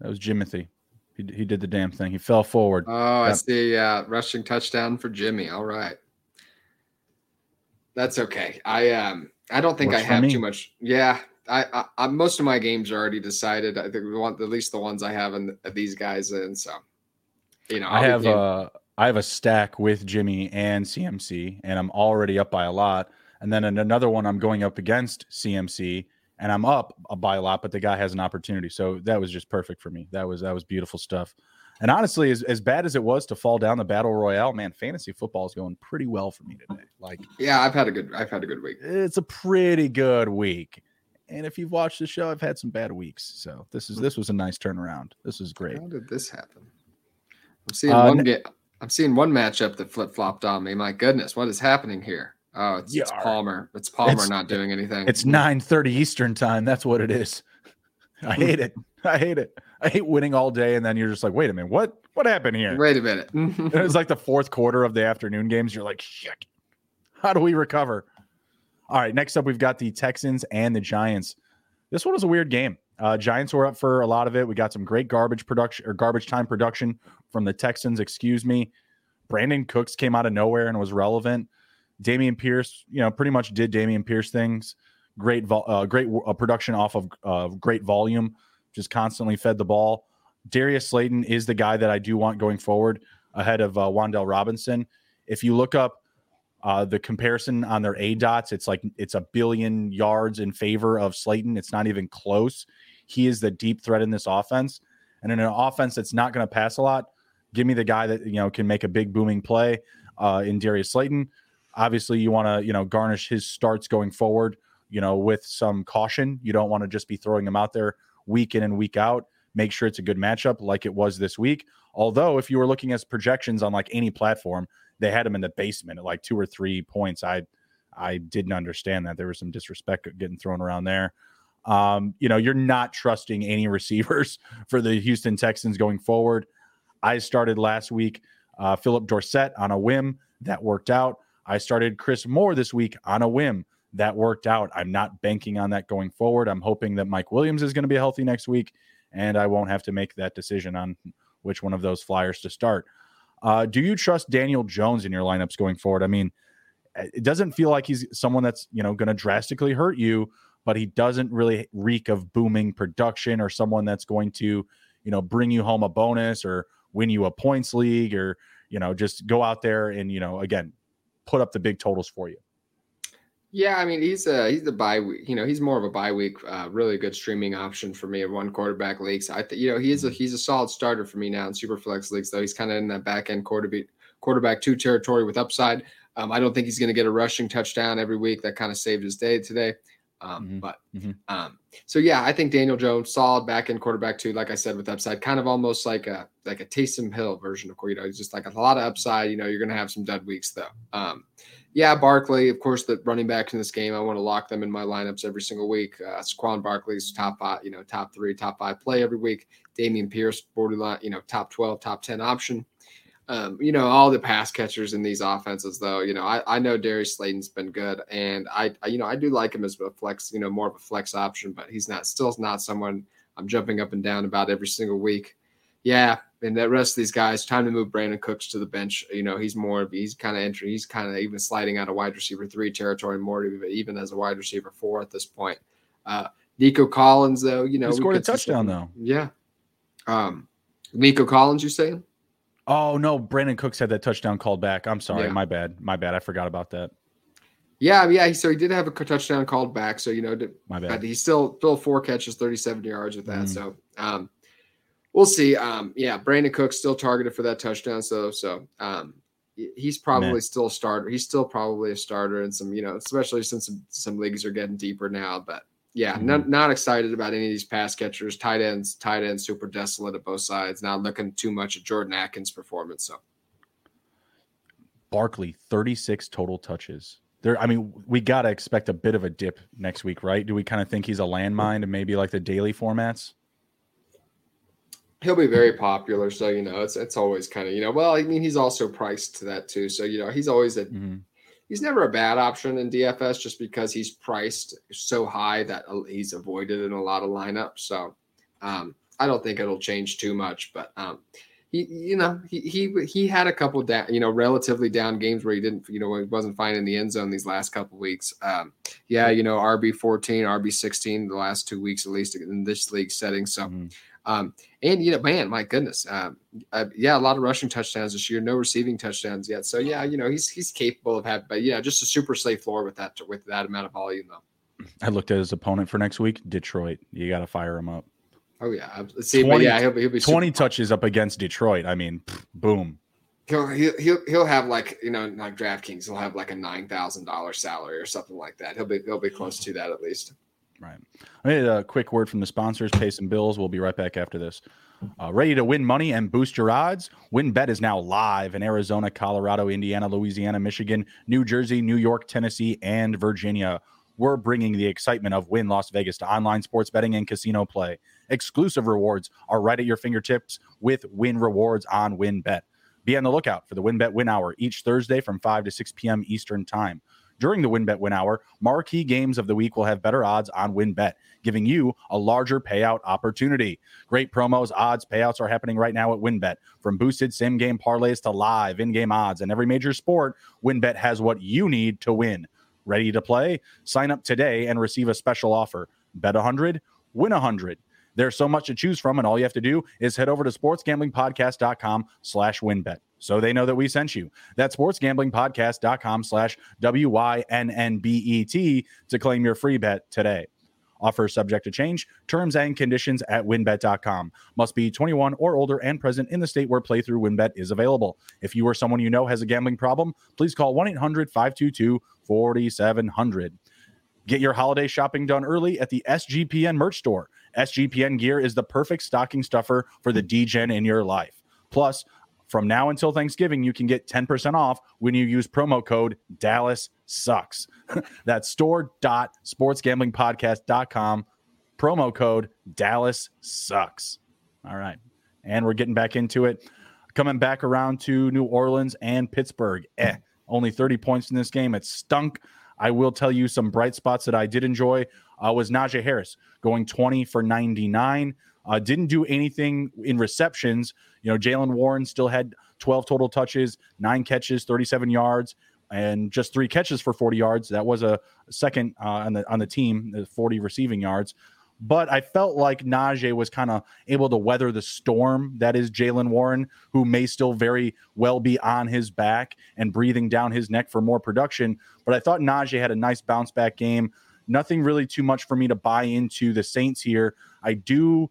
that was Jimothy. He, he did the damn thing. He fell forward. Oh, I see. Yeah, rushing touchdown for Jimmy. All right, that's okay. I um I don't think I have too much. Yeah, I, I, I, most of my games are already decided. I think we want at least the ones I have and these guys in. So, you know, I'll i have uh I have a stack with Jimmy and CMC, and I'm already up by a lot. And then in another one, I'm going up against CMC, and I'm up by a lot, but the guy has an opportunity. So that was just perfect for me. That was that was beautiful stuff. And honestly, as, as bad as it was to fall down the battle royale, man, fantasy football is going pretty well for me today. Like, yeah, I've had a good, I've had a good week. It's a pretty good week. And if you've watched the show, I've had some bad weeks. So this is this was a nice turnaround. This is great. How did this happen? I'm seeing uh, one game. I'm seeing one matchup that flip flopped on me. My goodness, what is happening here? Oh, it's, it's Palmer. It's Palmer it's, not doing anything. It's 9:30 Eastern time. That's what it is. I hate it. I hate it. I hate winning all day, and then you're just like, wait a minute, what what happened here? Wait a minute. it was like the fourth quarter of the afternoon games. You're like, shit. How do we recover? All right, next up we've got the Texans and the Giants. This one was a weird game. Uh, Giants were up for a lot of it. We got some great garbage production or garbage time production from the Texans, excuse me. Brandin Cooks came out of nowhere and was relevant. Dameon Pierce, you know, pretty much did Dameon Pierce things. Great, vo- uh, great uh, production off of uh, great volume. Just constantly fed the ball. Darius Slayton is the guy that I do want going forward ahead of uh, Wan'Dale Robinson. If you look up uh, the comparison on their A dots, it's like it's a billion yards in favor of Slayton. It's not even close. He is the deep threat in this offense. And in an offense that's not going to pass a lot, Give me the guy that you know can make a big booming play uh, in Darius Slayton. Obviously, you want to you know garnish his starts going forward. You know with some caution. You don't want to just be throwing him out there week in and week out. Make sure it's a good matchup like it was this week. Although, if you were looking at projections on like any platform, they had him in the basement at like two or three points. I I didn't understand that. There was some disrespect getting thrown around there. Um, you know, you're not trusting any receivers for the Houston Texans going forward. I started last week uh, Phillip Dorsett on a whim. That worked out. I started Chris Moore this week on a whim. That worked out. I'm not banking on that going forward. I'm hoping that Mike Williams is going to be healthy next week, and I won't have to make that decision on which one of those flyers to start. Uh, do you trust Daniel Jones in your lineups going forward? I mean, it doesn't feel like he's someone that's you know going to drastically hurt you, but he doesn't really reek of booming production or someone that's going to you know bring you home a bonus or win you a points league or you know just go out there and you know again put up the big totals for you yeah, I mean he's a he's the bye week. You know he's more of a bye week, uh, really good streaming option for me in one quarterback leagues. I think you know he is a mm-hmm. he's a solid starter for me now in super flex leagues. Though he's kind of in that back end quarterback quarterback two territory with upside. Um, I don't think he's going to get a rushing touchdown every week. That kind of saved his day today. Um, mm-hmm. But mm-hmm. Um, so yeah, I think Daniel Jones, solid back end quarterback too. Like I said, with upside, kind of almost like a like a Taysom Hill version of you know, just like a lot of upside. You know, you're going to have some dud weeks though. Um, yeah, Barkley, of course, the running backs in this game, I want to lock them in my lineups every single week. Uh, Saquon Barkley's top five, you know, top three, top five play every week. Dameon Pierce, borderline, you know, top 12, top 10 option. Um, you know, all the pass catchers in these offenses, though, you know, I, I know Darius Slayton's been good, and I, I, you know, I do like him as a flex, you know, more of a flex option, but he's not still not someone I'm jumping up and down about every single week. Yeah, and that rest of these guys, time to move Brandin Cooks to the bench. You know, he's more of he's kind of entering, he's kind of even sliding out of wide receiver three territory more, to even as a wide receiver four at this point. Uh, Nico Collins, though, you know, he scored a touchdown though. Yeah. Um, Nico Collins, you saying? Oh no, Brandin Cooks had that touchdown called back. I'm sorry, yeah. my bad, my bad. I forgot about that. Yeah, yeah. So he did have a touchdown called back. So you know, my bad. He still still four catches, 37 yards with that. Mm. So um, we'll see. Um, yeah, Brandin Cooks still targeted for that touchdown. So so um, he's probably Man. still a starter. He's still probably a starter in some, you know, especially since some, some leagues are getting deeper now. But yeah, mm-hmm. not, not excited about any of these pass catchers, tight ends, tight ends, super desolate at both sides. Not looking too much at Jordan Akins' performance. So Barkley, 36 total touches. There, I mean, we got to expect a bit of a dip next week, right? Do we kind of think he's a landmine and maybe like the daily formats? He'll be very popular, so you know it's it's always kind of you know. Well, I mean, he's also priced to that too, so you know he's always a mm-hmm he's never a bad option in DFS just because he's priced so high that he's avoided in a lot of lineups. So um, I don't think it'll change too much, but um, he, you know, he he he had a couple down, you know, relatively down games where he didn't, you know, he wasn't finding the end zone these last couple weeks. Um, yeah, you know, RB fourteen, RB sixteen, the last two weeks at least in this league setting. So. Mm-hmm. Um, and you know, man, my goodness, um, uh, yeah, a lot of rushing touchdowns this year, no receiving touchdowns yet. So yeah, you know, he's he's capable of having, but yeah, just a super safe floor with that with that amount of volume though. I looked at his opponent for next week, Detroit. You got to fire him up. Oh yeah, see, 20, yeah, he'll, he'll be twenty touches up against Detroit. I mean, boom. He'll, he'll he'll have like you know like DraftKings. He'll have like a nine thousand dollar salary or something like that. He'll be he'll be close to that at least. Right. I need a quick word from the sponsors, pay some bills. We'll be right back after this. Uh, ready to win money and boost your odds? WynnBET is now live in Arizona, Colorado, Indiana, Louisiana, Michigan, New Jersey, New York, Tennessee, and Virginia. We're bringing the excitement of Wynn Las Vegas to online sports betting and casino play. Exclusive rewards are right at your fingertips with Wynn Rewards on WynnBET. Be on the lookout for the WynnBET Win Hour each Thursday from 5 to 6 p.m. Eastern Time. During the WynnBET Win Hour, marquee games of the week will have better odds on WynnBET, giving you a larger payout opportunity. Great promos, odds, payouts are happening right now at WynnBET. From boosted sim game parlays to live in game odds and every major sport, WynnBET has what you need to win. Ready to play? Sign up today and receive a special offer. Bet 100, win 100. There's so much to choose from, and all you have to do is head over to sportsgamblingpodcast.com slash wynnbet so they know that we sent you. That's sportsgamblingpodcast.com slash W-Y-N-N-B-E-T to claim your free bet today. Offer subject to change. Terms and conditions at wynnbet.com. Must be 21 or older and present in the state where playthrough wynnbet is available. If you or someone you know has a gambling problem, please call 1 800 522 4700. Get your holiday shopping done early at the SGPN merch store. SGPN gear is the perfect stocking stuffer for the DGen in your life. Plus, from now until Thanksgiving, you can get 10% off when you use promo code Dallas Sucks. That's store.sportsgamblingpodcast.com, promo code Dallas Sucks. All right. And we're getting back into it. Coming back around to New Orleans and Pittsburgh. Eh, only 30 points in this game. It stunk. I will tell you some bright spots that I did enjoy uh, was Najee Harris going 20 for 99. Uh, didn't do anything in receptions. You know, Jaylen Warren still had 12 total touches, nine catches, 37 yards, and just three catches for 40 yards. That was a second uh, on the on the team, 40 receiving yards. But I felt like Najee was kind of able to weather the storm that is Jaylen Warren, who may still very well be on his back and breathing down his neck for more production. But I thought Najee had a nice bounce back game. Nothing really too much for me to buy into the Saints here. I do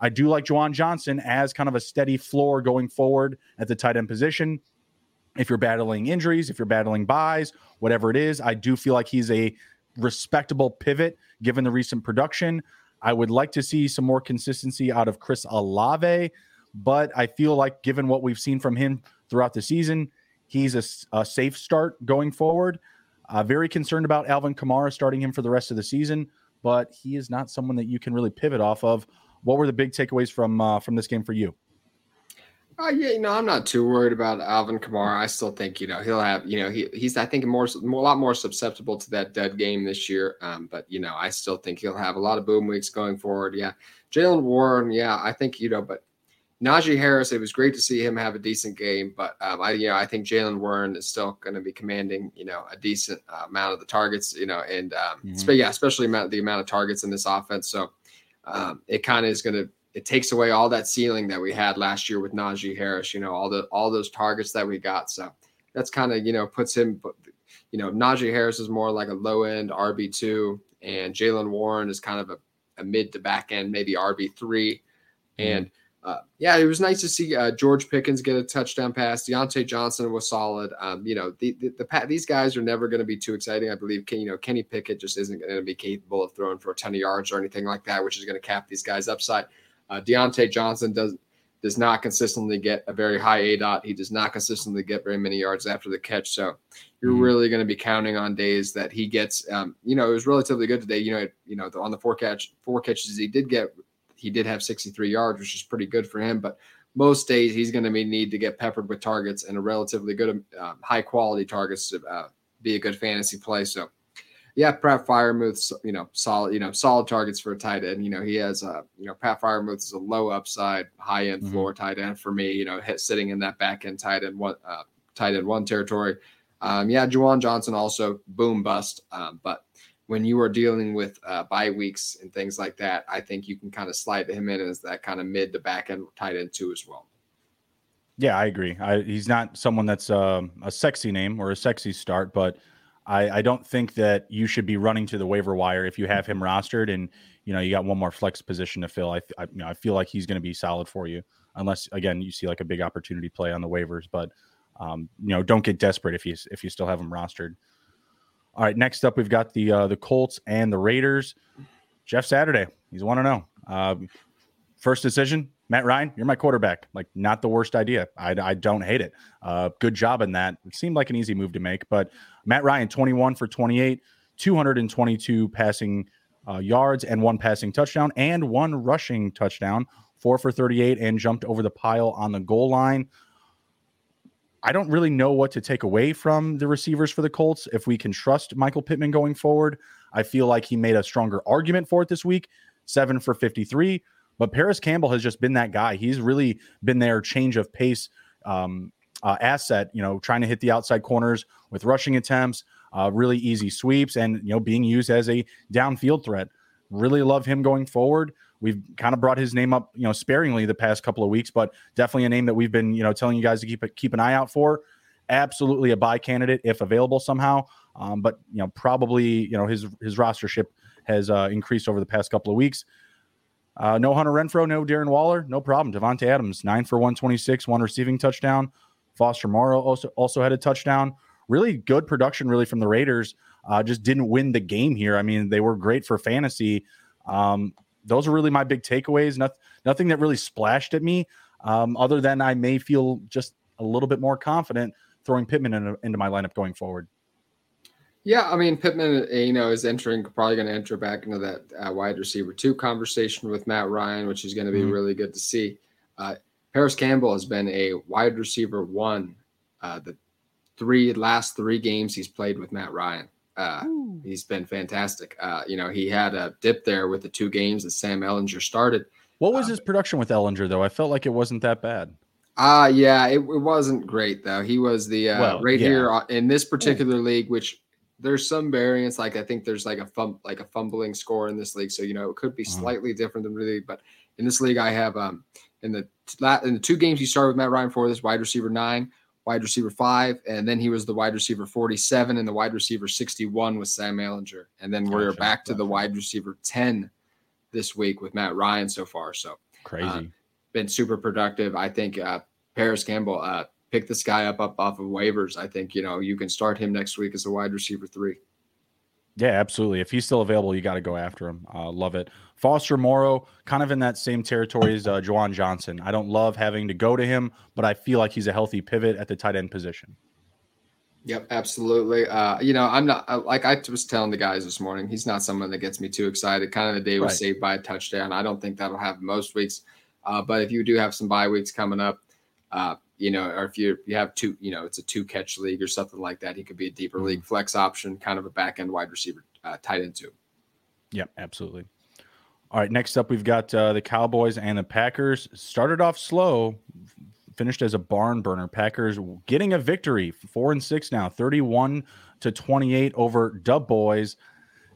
I do like Juwan Johnson as kind of a steady floor going forward at the tight end position. If you're battling injuries, if you're battling byes, whatever it is, I do feel like he's a respectable pivot given the recent production. I would like to see some more consistency out of Chris Olave, but I feel like given what we've seen from him throughout the season, he's a, a safe start going forward. Uh, very concerned about Alvin Kamara starting him for the rest of the season, but he is not someone that you can really pivot off of. What were the big takeaways from uh, from this game for you? Uh, yeah, you know, I'm not too worried about Alvin Kamara. I still think, you know, he'll have, you know, he, he's, I think, more, more, a lot more susceptible to that dead game this year. Um, but, you know, I still think he'll have a lot of boom weeks going forward. Yeah. Jaylen Warren, yeah, I think, you know, but Najee Harris, it was great to see him have a decent game. But, um, I, you know, I think Jaylen Warren is still going to be commanding, you know, a decent uh, amount of the targets, you know, and, um, mm-hmm. yeah, especially amount, the amount of targets in this offense. So, um, it kind of is going to, it takes away all that ceiling that we had last year with Najee Harris, you know, all the all those targets that we got. So that's kind of, you know, puts him you know, Najee Harris is more like a low end RB2 and Jaylen Warren is kind of a, a, mid to back end, maybe RB3. Mm-hmm. And uh, yeah, it was nice to see uh, George Pickens get a touchdown pass. Diontae Johnson was solid. Um, you know, the, the, the these guys are never going to be too exciting. I believe, you know, Kenny Pickett just isn't going to be capable of throwing for a ton of yards or anything like that, which is going to cap these guys upside. Uh, Diontae Johnson does does not consistently get a very high A dot. He does not consistently get very many yards after the catch. So you're mm-hmm. really going to be counting on days that he gets. Um, you know, it was relatively good today. You know, you know, on the four catch four catches he did get, he did have 63 yards, which is pretty good for him. But most days he's going to be need to get peppered with targets and a relatively good, uh, high quality targets to uh, be a good fantasy play. So yeah, Pat Freiermuth, you know, solid, you know, solid targets for a tight end. You know, he has a, you know, Pat Freiermuth is a low upside, high end mm-hmm. floor tight end for me. You know, hit, sitting in that back end tight end one, uh, tight end one territory. Um, yeah, Juwan Johnson also boom bust. Um, but when you are dealing with uh, bye weeks and things like that, I think you can kind of slide him in as that kind of mid to back end tight end too as well. Yeah, I agree. I, he's not someone that's um, a sexy name or a sexy start, but I, I don't think that you should be running to the waiver wire if you have him rostered and you know you got one more flex position to fill. I, I you know I feel like he's going to be solid for you unless again you see like a big opportunity play on the waivers. But um, you know don't get desperate if you if you still have him rostered. All right, next up we've got the uh, the Colts and the Raiders. Jeff Saturday, he's one to know. Uh, first decision, Matt Ryan, you're my quarterback. Like, not the worst idea. I, I don't hate it. Uh, good job in that. It seemed like an easy move to make, but Matt Ryan, 21 for 28, 222 passing uh, yards and one passing touchdown and one rushing touchdown, four for 38, and jumped over the pile on the goal line. I don't really know what to take away from the receivers for the Colts. If we can trust Michael Pittman going forward, I feel like he made a stronger argument for it this week. Seven for 53. But Parris Campbell has just been that guy. He's really been their change of pace um, uh, asset, you know, trying to hit the outside corners with rushing attempts, uh, really easy sweeps, and, you know, being used as a downfield threat. Really love him going forward. We've kind of brought his name up, you know, sparingly the past couple of weeks, but definitely a name that we've been, you know, telling you guys to keep keep an eye out for. Absolutely a buy candidate if available somehow. Um, but you know, probably you know his his rostership has uh, increased over the past couple of weeks. Uh, no Hunter Renfrow, no Darren Waller, no problem. Davante Adams, nine for 126, one receiving touchdown. Foster Moreau also, also had a touchdown. Really good production, really, from the Raiders. Uh, just didn't win the game here. I mean, they were great for fantasy. Um, those are really my big takeaways. Nothing, nothing that really splashed at me, um, other than I may feel just a little bit more confident throwing Pittman in, into my lineup going forward. Yeah, I mean Pittman, uh, you know, is entering probably going to enter back into that uh, wide receiver two conversation with Matt Ryan, which is going to be mm-hmm. really good to see. Uh, Parris Campbell has been a wide receiver one uh, the three last three games he's played with Matt Ryan. Uh, he's been fantastic. Uh, you know, he had a dip there with the two games that Sam Ehlinger started. What was his production with Ellinger though? I felt like it wasn't that bad. Ah, uh, yeah, it, it, wasn't great though. He was the well, right yeah. here in this particular league, which there's some variance. Like I think there's like a fum- like a fumbling score in this league, so you know it could be uh-huh. slightly different than really. But in this league, I have um in the in the two games he started with Matt Ryan for this wide receiver nine, wide receiver five, and then he was the wide receiver 47 and the wide receiver 61 with Sam Ehlinger, and then we're back to the wide receiver 10 this week with Matt Ryan so far. So crazy, uh, been super productive. I think uh, Parris Campbell. Uh, pick this guy up up off of waivers. I think you know you can start him next week as a wide receiver three. Yeah, absolutely. If he's still available, you got to go after him. Uh, love it. Foster Moreau, kind of in that same territory as uh, Juwan Johnson. I don't love having to go to him, but I feel like he's a healthy pivot at the tight end position. Yep, absolutely. Uh, you know, I'm not like I was telling the guys this morning. He's not someone that gets me too excited. Kind of the day was right. saved by a touchdown. I don't think that'll happen most weeks, uh, but if you do have some bye weeks coming up, uh, you know, or if you you have two, you know, it's a two catch league or something like that, he could be a deeper mm-hmm. league flex option, kind of a back end wide receiver uh, tight end too. Yeah, absolutely. All right, next up we've got uh, the Cowboys and the Packers. Started off slow, finished as a barn burner. Packers getting a victory, four and six now, 31 to 28 over Dub Boys.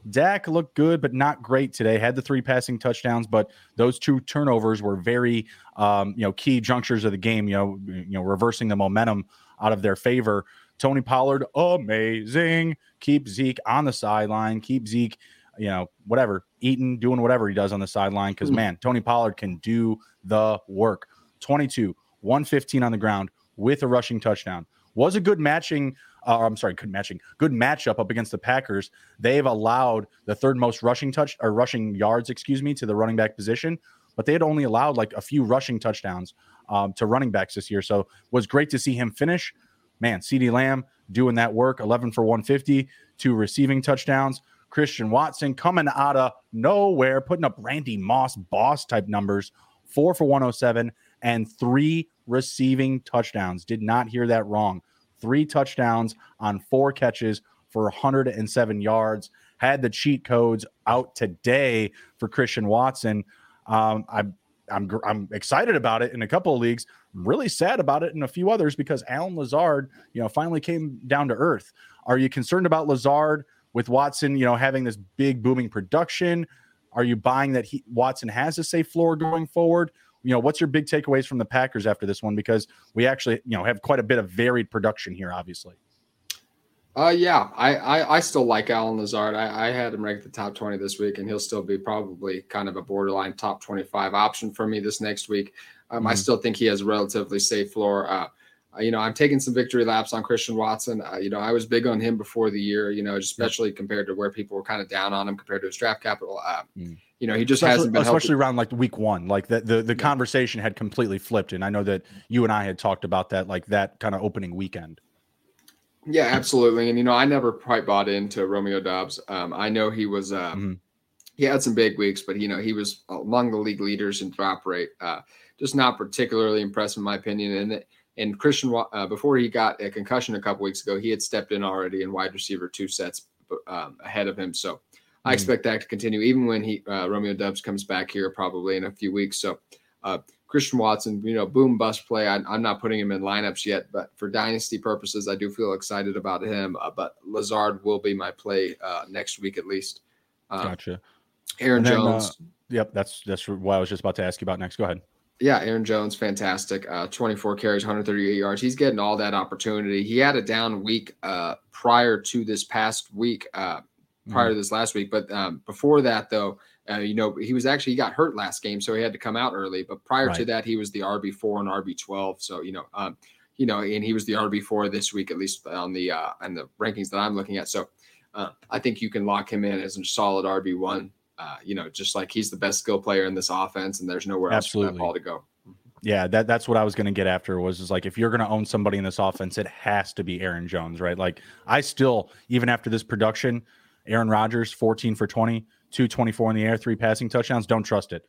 Dak looked good, but not great today. Had the three passing touchdowns, but those two turnovers were very, um, you know, key junctures of the game. You know, you know, reversing the momentum out of their favor. Tony Pollard, amazing. Keep Zeke on the sideline. Keep Zeke, you know, whatever, eating, doing whatever he does on the sideline. Because mm. man, Tony Pollard can do the work. 22, 115 on the ground with a rushing touchdown. Was a good matching, uh, I'm sorry, good matching, good matchup up against the Packers. They've allowed the third most rushing touch or rushing yards, excuse me, to the running back position, but they had only allowed like a few rushing touchdowns um, to running backs this year. So was great to see him finish. Man, CeeDee Lamb doing that work, 11 for 150, two receiving touchdowns. Christian Watson coming out of nowhere, putting up Randy Moss boss type numbers, four for 107 and three receiving touchdowns. Did not hear that wrong. Three touchdowns on four catches for 107 yards. Had the cheat codes out today for Christian Watson. Um, I, I'm I'm excited about it in a couple of leagues. I'm really sad about it in a few others because Allen Lazard, you know, finally came down to earth. Are you concerned about Lazard with Watson, you know, having this big booming production? Are you buying that he, Watson has a safe floor going forward? You know, what's your big takeaways from the Packers after this one? Because we actually, you know, have quite a bit of varied production here, obviously. Uh, yeah, I, I, I still like Allen Lazard. I, I had him ranked the top 20 this week, and he'll still be probably kind of a borderline top 25 option for me this next week. Um, mm-hmm. I still think he has a relatively safe floor. Uh, you know, I'm taking some victory laps on Christian Watson. Uh, you know, I was big on him before the year, you know, especially compared to where people were kind of down on him compared to his draft capital. Uh, mm you know, he just especially, hasn't been especially around like week one. Like the the, the yeah. conversation had completely flipped, and I know that you and I had talked about that, like that kind of opening weekend. Yeah, absolutely. And you know, I never quite bought into Romeo Doubs. Um, I know he was uh, mm-hmm. he had some big weeks, but you know, he was among the league leaders in drop rate. Uh, just not particularly impressed in my opinion. And and Christian uh, before he got a concussion a couple weeks ago, he had stepped in already in wide receiver two sets um, ahead of him. So I hmm. expect that to continue even when he uh, Romeo Doubs comes back here probably in a few weeks. So uh, Christian Watson, you know, boom bust play. I, am not putting him in lineups yet, but for dynasty purposes, I do feel excited about him. Uh, but Lazard will be my play uh, next week at least. Uh, gotcha. Aaron then, uh, Jones. yep, that's that's what I was just about to ask you about next. Go ahead. Yeah, Aaron Jones, fantastic. 24 carries, 138 yards. He's getting all that opportunity. He had a down week prior to this past week prior mm-hmm. to this last week. But um, before that, though, uh, you know, he was actually he got hurt last game, so he had to come out early. But prior right. to that, he was the RB four and RB twelve. So you know, um, you know, and he was the RB four this week, at least on the uh, on the rankings that I'm looking at. So uh, I think you can lock him in as a solid RB one. Uh, you know, just like he's the best skill player in this offense, and there's nowhere else Absolutely. for that ball to go. Yeah, that that's what I was going to get after was is like if you're going to own somebody in this offense, it has to be Aaron Jones, right? Like I still, even after this production, Aaron Rodgers, 14 for 20, 224 in the air, three passing touchdowns. Don't trust it.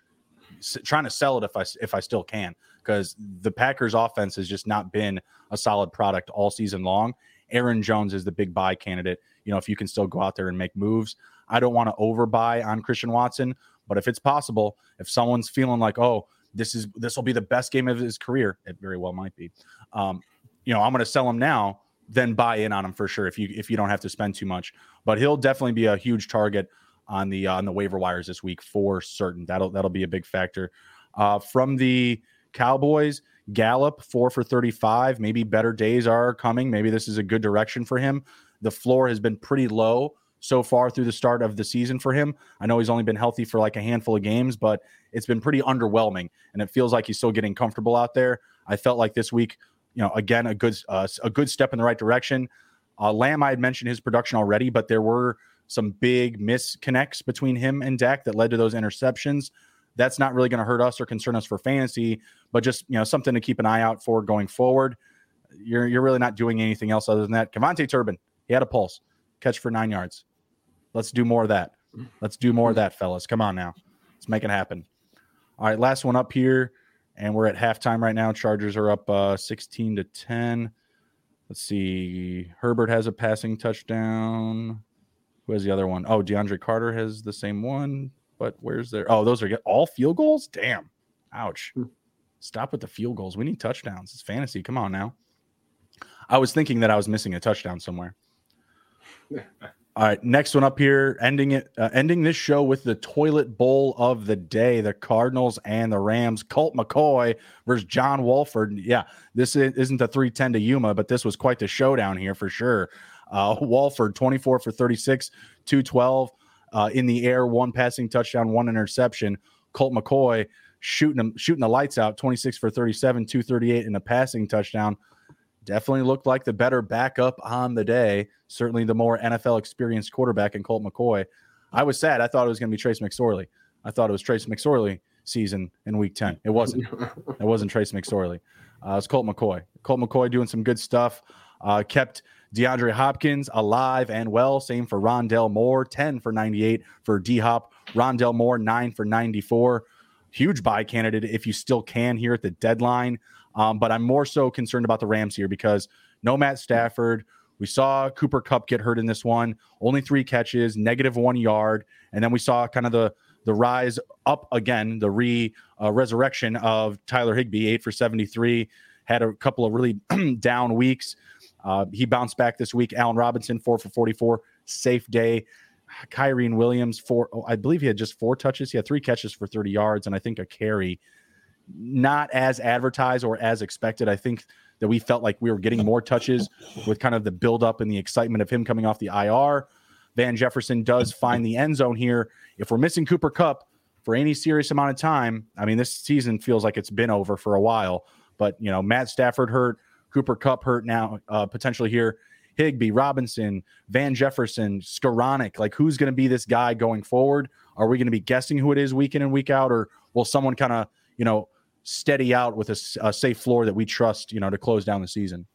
S- trying to sell it if I if I still can because the Packers offense has just not been a solid product all season long. Aaron Jones is the big buy candidate. You know, if you can still go out there and make moves. I don't want to overbuy on Christian Watson, but if it's possible, if someone's feeling like, oh, this is this will be the best game of his career, it very well might be. Um, you know, I'm going to sell him now then buy in on him for sure if you if you don't have to spend too much. But he'll definitely be a huge target on the uh, on the waiver wires this week for certain. That'll that'll be a big factor. Uh, from the Cowboys, Gallup four for thirty five. Maybe better days are coming. Maybe this is a good direction for him. The floor has been pretty low so far through the start of the season for him. I know he's only been healthy for like a handful of games, but it's been pretty underwhelming, and it feels like he's still getting comfortable out there. I felt like this week you know, again, a good uh, a good step in the right direction. Uh, Lamb, I had mentioned his production already, but there were some big misconnects between him and Dak that led to those interceptions. That's not really going to hurt us or concern us for fantasy, but just you know something to keep an eye out for going forward. you're you're really not doing anything else other than that. KaVontae Turpin, he had a pulse, catch for nine yards. Let's do more of that. Let's do more of that, fellas. Come on now, let's make it happen. All right, last one up here, and we're at halftime right now. Chargers are up uh, 16 to 10. Let's see. Herbert has a passing touchdown. Who has the other one? Oh, DeAndre Carter has the same one, but where's their? Oh, those are all field goals. Damn. Ouch. Hmm. Stop with the field goals. We need touchdowns. It's fantasy. Come on now. I was thinking that I was missing a touchdown somewhere. All right, next one up here, ending it, uh, ending this show with the toilet bowl of the day: the Cardinals and the Rams. Colt McCoy versus John Wolford. Yeah, this isn't a three ten to Yuma, but this was quite the showdown here for sure. Uh, Wolford, twenty four for thirty six, two twelve uh, in the air, one passing touchdown, one interception. Colt McCoy shooting shooting the lights out, twenty six for thirty seven, two thirty eight in a passing touchdown definitely looked like the better backup on the day. Certainly the more NFL experienced quarterback in Colt McCoy. I was sad. I thought it was going to be Trace McSorley. I thought it was Trace McSorley season in week 10. It wasn't. it wasn't Trace McSorley. Uh, was Colt McCoy. Colt McCoy doing some good stuff. Uh, kept DeAndre Hopkins alive and well. Same for Rondale Moore, 10 for 98 for D Hop. Rondale Moore, 9 for 94. Huge buy candidate if you still can here at the deadline. Um, but I'm more so concerned about the Rams here because no Matt Stafford. We saw Cooper Kupp get hurt in this one, only three catches, negative one yard, and then we saw kind of the the rise up again, the re uh, resurrection of Tyler Higbee, eight for 73, had a couple of really down weeks. Uh, he bounced back this week. Allen Robinson, four for 44, safe day. Kyren Williams, four, oh, I believe he had just four touches. He had three catches for 30 yards and I think a carry not as advertised or as expected. I think that we felt like we were getting more touches with kind of the buildup and the excitement of him coming off the IR. Van Jefferson does find the end zone here. If we're missing Cooper Kupp for any serious amount of time, I mean, this season feels like it's been over for a while. But you know, Matt Stafford hurt, Cooper Kupp hurt now, uh, potentially here. Higbee, Robinson, Van Jefferson, Skowronek. Like, who's going to be this guy going forward? Are we going to be guessing who it is week in and week out, or will someone kind of, you know, steady out with a, a, safe floor that we trust, you know, to close down the season.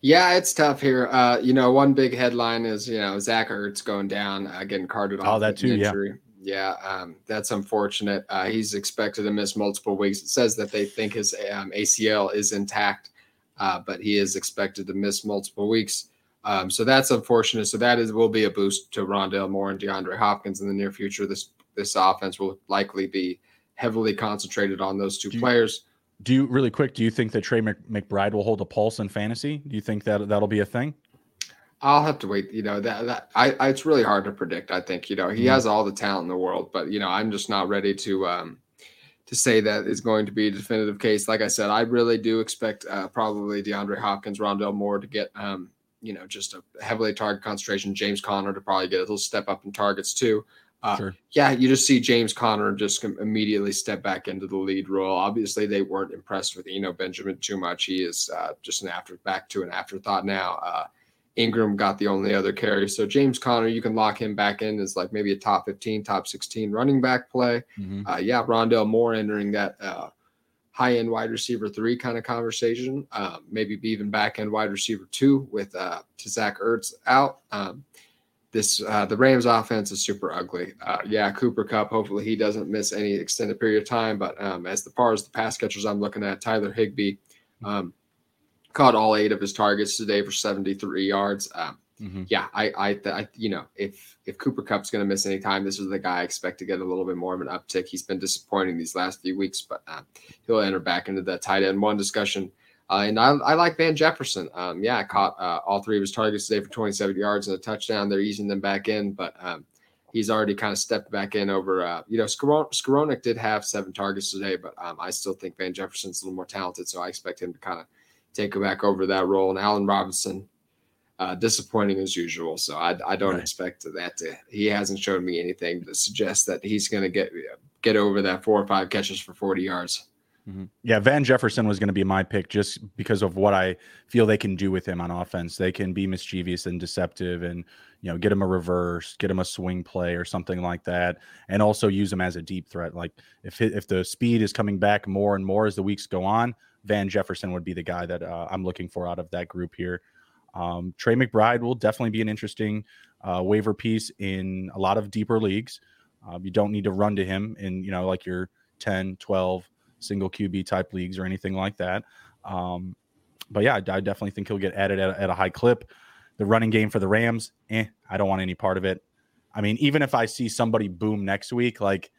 Yeah, it's tough here. Uh, you know, one big headline is you know Zach Ertz going down, uh, getting carted off. Oh, that too. Injury. Yeah, yeah, um, that's unfortunate. Uh, he's expected to miss multiple weeks. It says that they think his um, ACL is intact, uh, but he is expected to miss multiple weeks. Um, so that's unfortunate. So that is will be a boost to Rondale Moore and DeAndre Hopkins in the near future. This this offense will likely be heavily concentrated on those two do you, players. Do you really quick? Do you think that Trey McBride will hold a pulse in fantasy? Do you think that that'll be a thing? I'll have to wait. You know that that I, I it's really hard to predict. I think you know he mm-hmm. has all the talent in the world, but you know I'm just not ready to um to say that is going to be a definitive case. Like I said, I really do expect uh, probably DeAndre Hopkins, Rondale Moore to get um you know just a heavily target concentration. James Conner to probably get a little step up in targets too. Uh, sure. Yeah, you just see James Conner just immediately step back into the lead role. Obviously, they weren't impressed with Eno Benjamin too much. He is uh, just an after back to an afterthought now. Uh, Ingram got the only other carry, so James Conner, you can lock him back in as like maybe a top fifteen, top sixteen running back play. Mm-hmm. Uh, yeah, Rondale Moore entering that uh, high end wide receiver three kind of conversation. Uh, maybe even back end wide receiver two with uh, to Zach Ertz out. Um, this uh, the Rams offense is super ugly. Uh, yeah, Cooper Kupp. Hopefully he doesn't miss any extended period of time. But um, as the far as the pass catchers I'm looking at, Tyler Higbee um, caught all eight of his targets today for 73 yards. Um, mm-hmm. Yeah, I, I, I, you know, if if Cooper Kupp's going to miss any time, this is the guy I expect to get a little bit more of an uptick. He's been disappointing these last few weeks, but uh, he'll enter back into the tight end one discussion. Uh, and I, I, like Van Jefferson. Um, yeah, I caught uh, all three of his targets today for 27 yards and a touchdown. They're easing them back in, but um, he's already kind of stepped back in over, uh, you know, Skowronek did have seven targets today, but um, I still think Van Jefferson's a little more talented. So I expect him to kind of take him back over that role. And Allen Robinson, uh, disappointing as usual. So I, I don't right. expect that to, he hasn't shown me anything to suggest that he's going to get, get over that four or five catches for 40 yards. Mm-hmm. Yeah, Van Jefferson was going to be my pick just because of what I feel they can do with him on offense. They can be mischievous and deceptive and, you know, get him a reverse, get him a swing play or something like that, and also use him as a deep threat. Like if if the speed is coming back more and more as the weeks go on, Van Jefferson would be the guy that uh, I'm looking for out of that group here. Um, Trey McBride will definitely be an interesting uh, waiver piece in a lot of deeper leagues. Uh, you don't need to run to him in, you know, like your 10, 12 single QB type leagues or anything like that. Um, but yeah, I, I, definitely think he'll get added at, at, a high clip. The running game for the Rams, eh, I don't want any part of it. I mean, even if I see somebody boom next week, like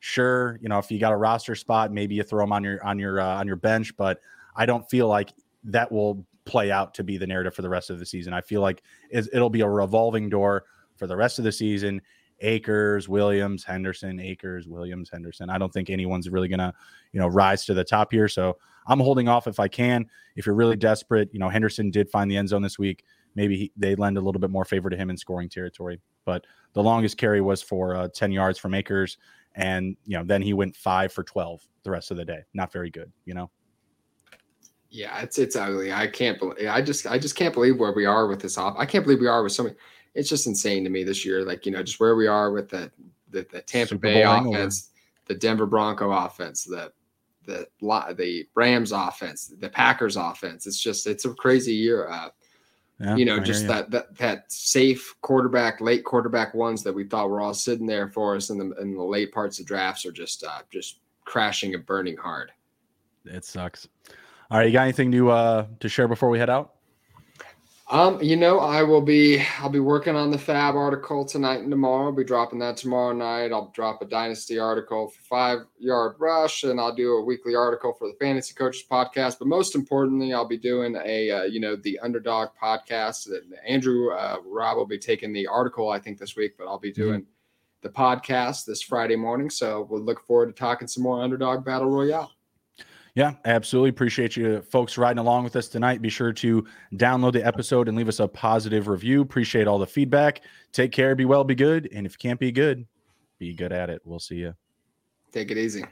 sure, you know, if you got a roster spot, maybe you throw them on your on your uh, on your bench, but I don't feel like that will play out to be the narrative for the rest of the season. I feel like it'll be a revolving door for the rest of the season. Akers, Williams, Henderson, Akers, Williams, Henderson. I don't think anyone's really gonna, you know, rise to the top here. So I'm holding off if I can. If you're really desperate, you know, Henderson did find the end zone this week. Maybe he, they lend a little bit more favor to him in scoring territory. But the longest carry was for uh, 10 yards from Akers, and you know, then he went five for 12 the rest of the day. Not very good, you know. Yeah, it's it's ugly. I can't believe. I just I just can't believe where we are with this off. I can't believe we are with so many it's just insane to me this year. Like, you know, just where we are with the the, the Tampa Super Bay Bowl offense, the Denver Bronco offense, the the the Rams offense, the Packers offense. It's just it's a crazy year. Uh, yeah, you know, I just that, that that safe quarterback, late quarterback ones that we thought were all sitting there for us in the in the late parts of drafts are just uh, just crashing and burning hard. It sucks. All right, you got anything to uh to share before we head out? Um, you know, I will be I'll be working on the FAAB article tonight and tomorrow. I'll be dropping that tomorrow night. I'll drop a Dynasty article for Five Yard Rush, and I'll do a weekly article for the Fantasy Coaches podcast. But most importantly, I'll be doing a uh, you know the Underdog podcast. Andrew uh, Rob will be taking the article I think this week, but I'll be mm-hmm. doing mm-hmm. the podcast this Friday morning. So we'll look forward to talking some more Underdog Battle Royale. Yeah, absolutely. Appreciate you folks riding along with us tonight. Be sure to download the episode and leave us a positive review. Appreciate all the feedback. Take care, be well, be good. And if you can't be good, be good at it. We'll see you. Take it easy.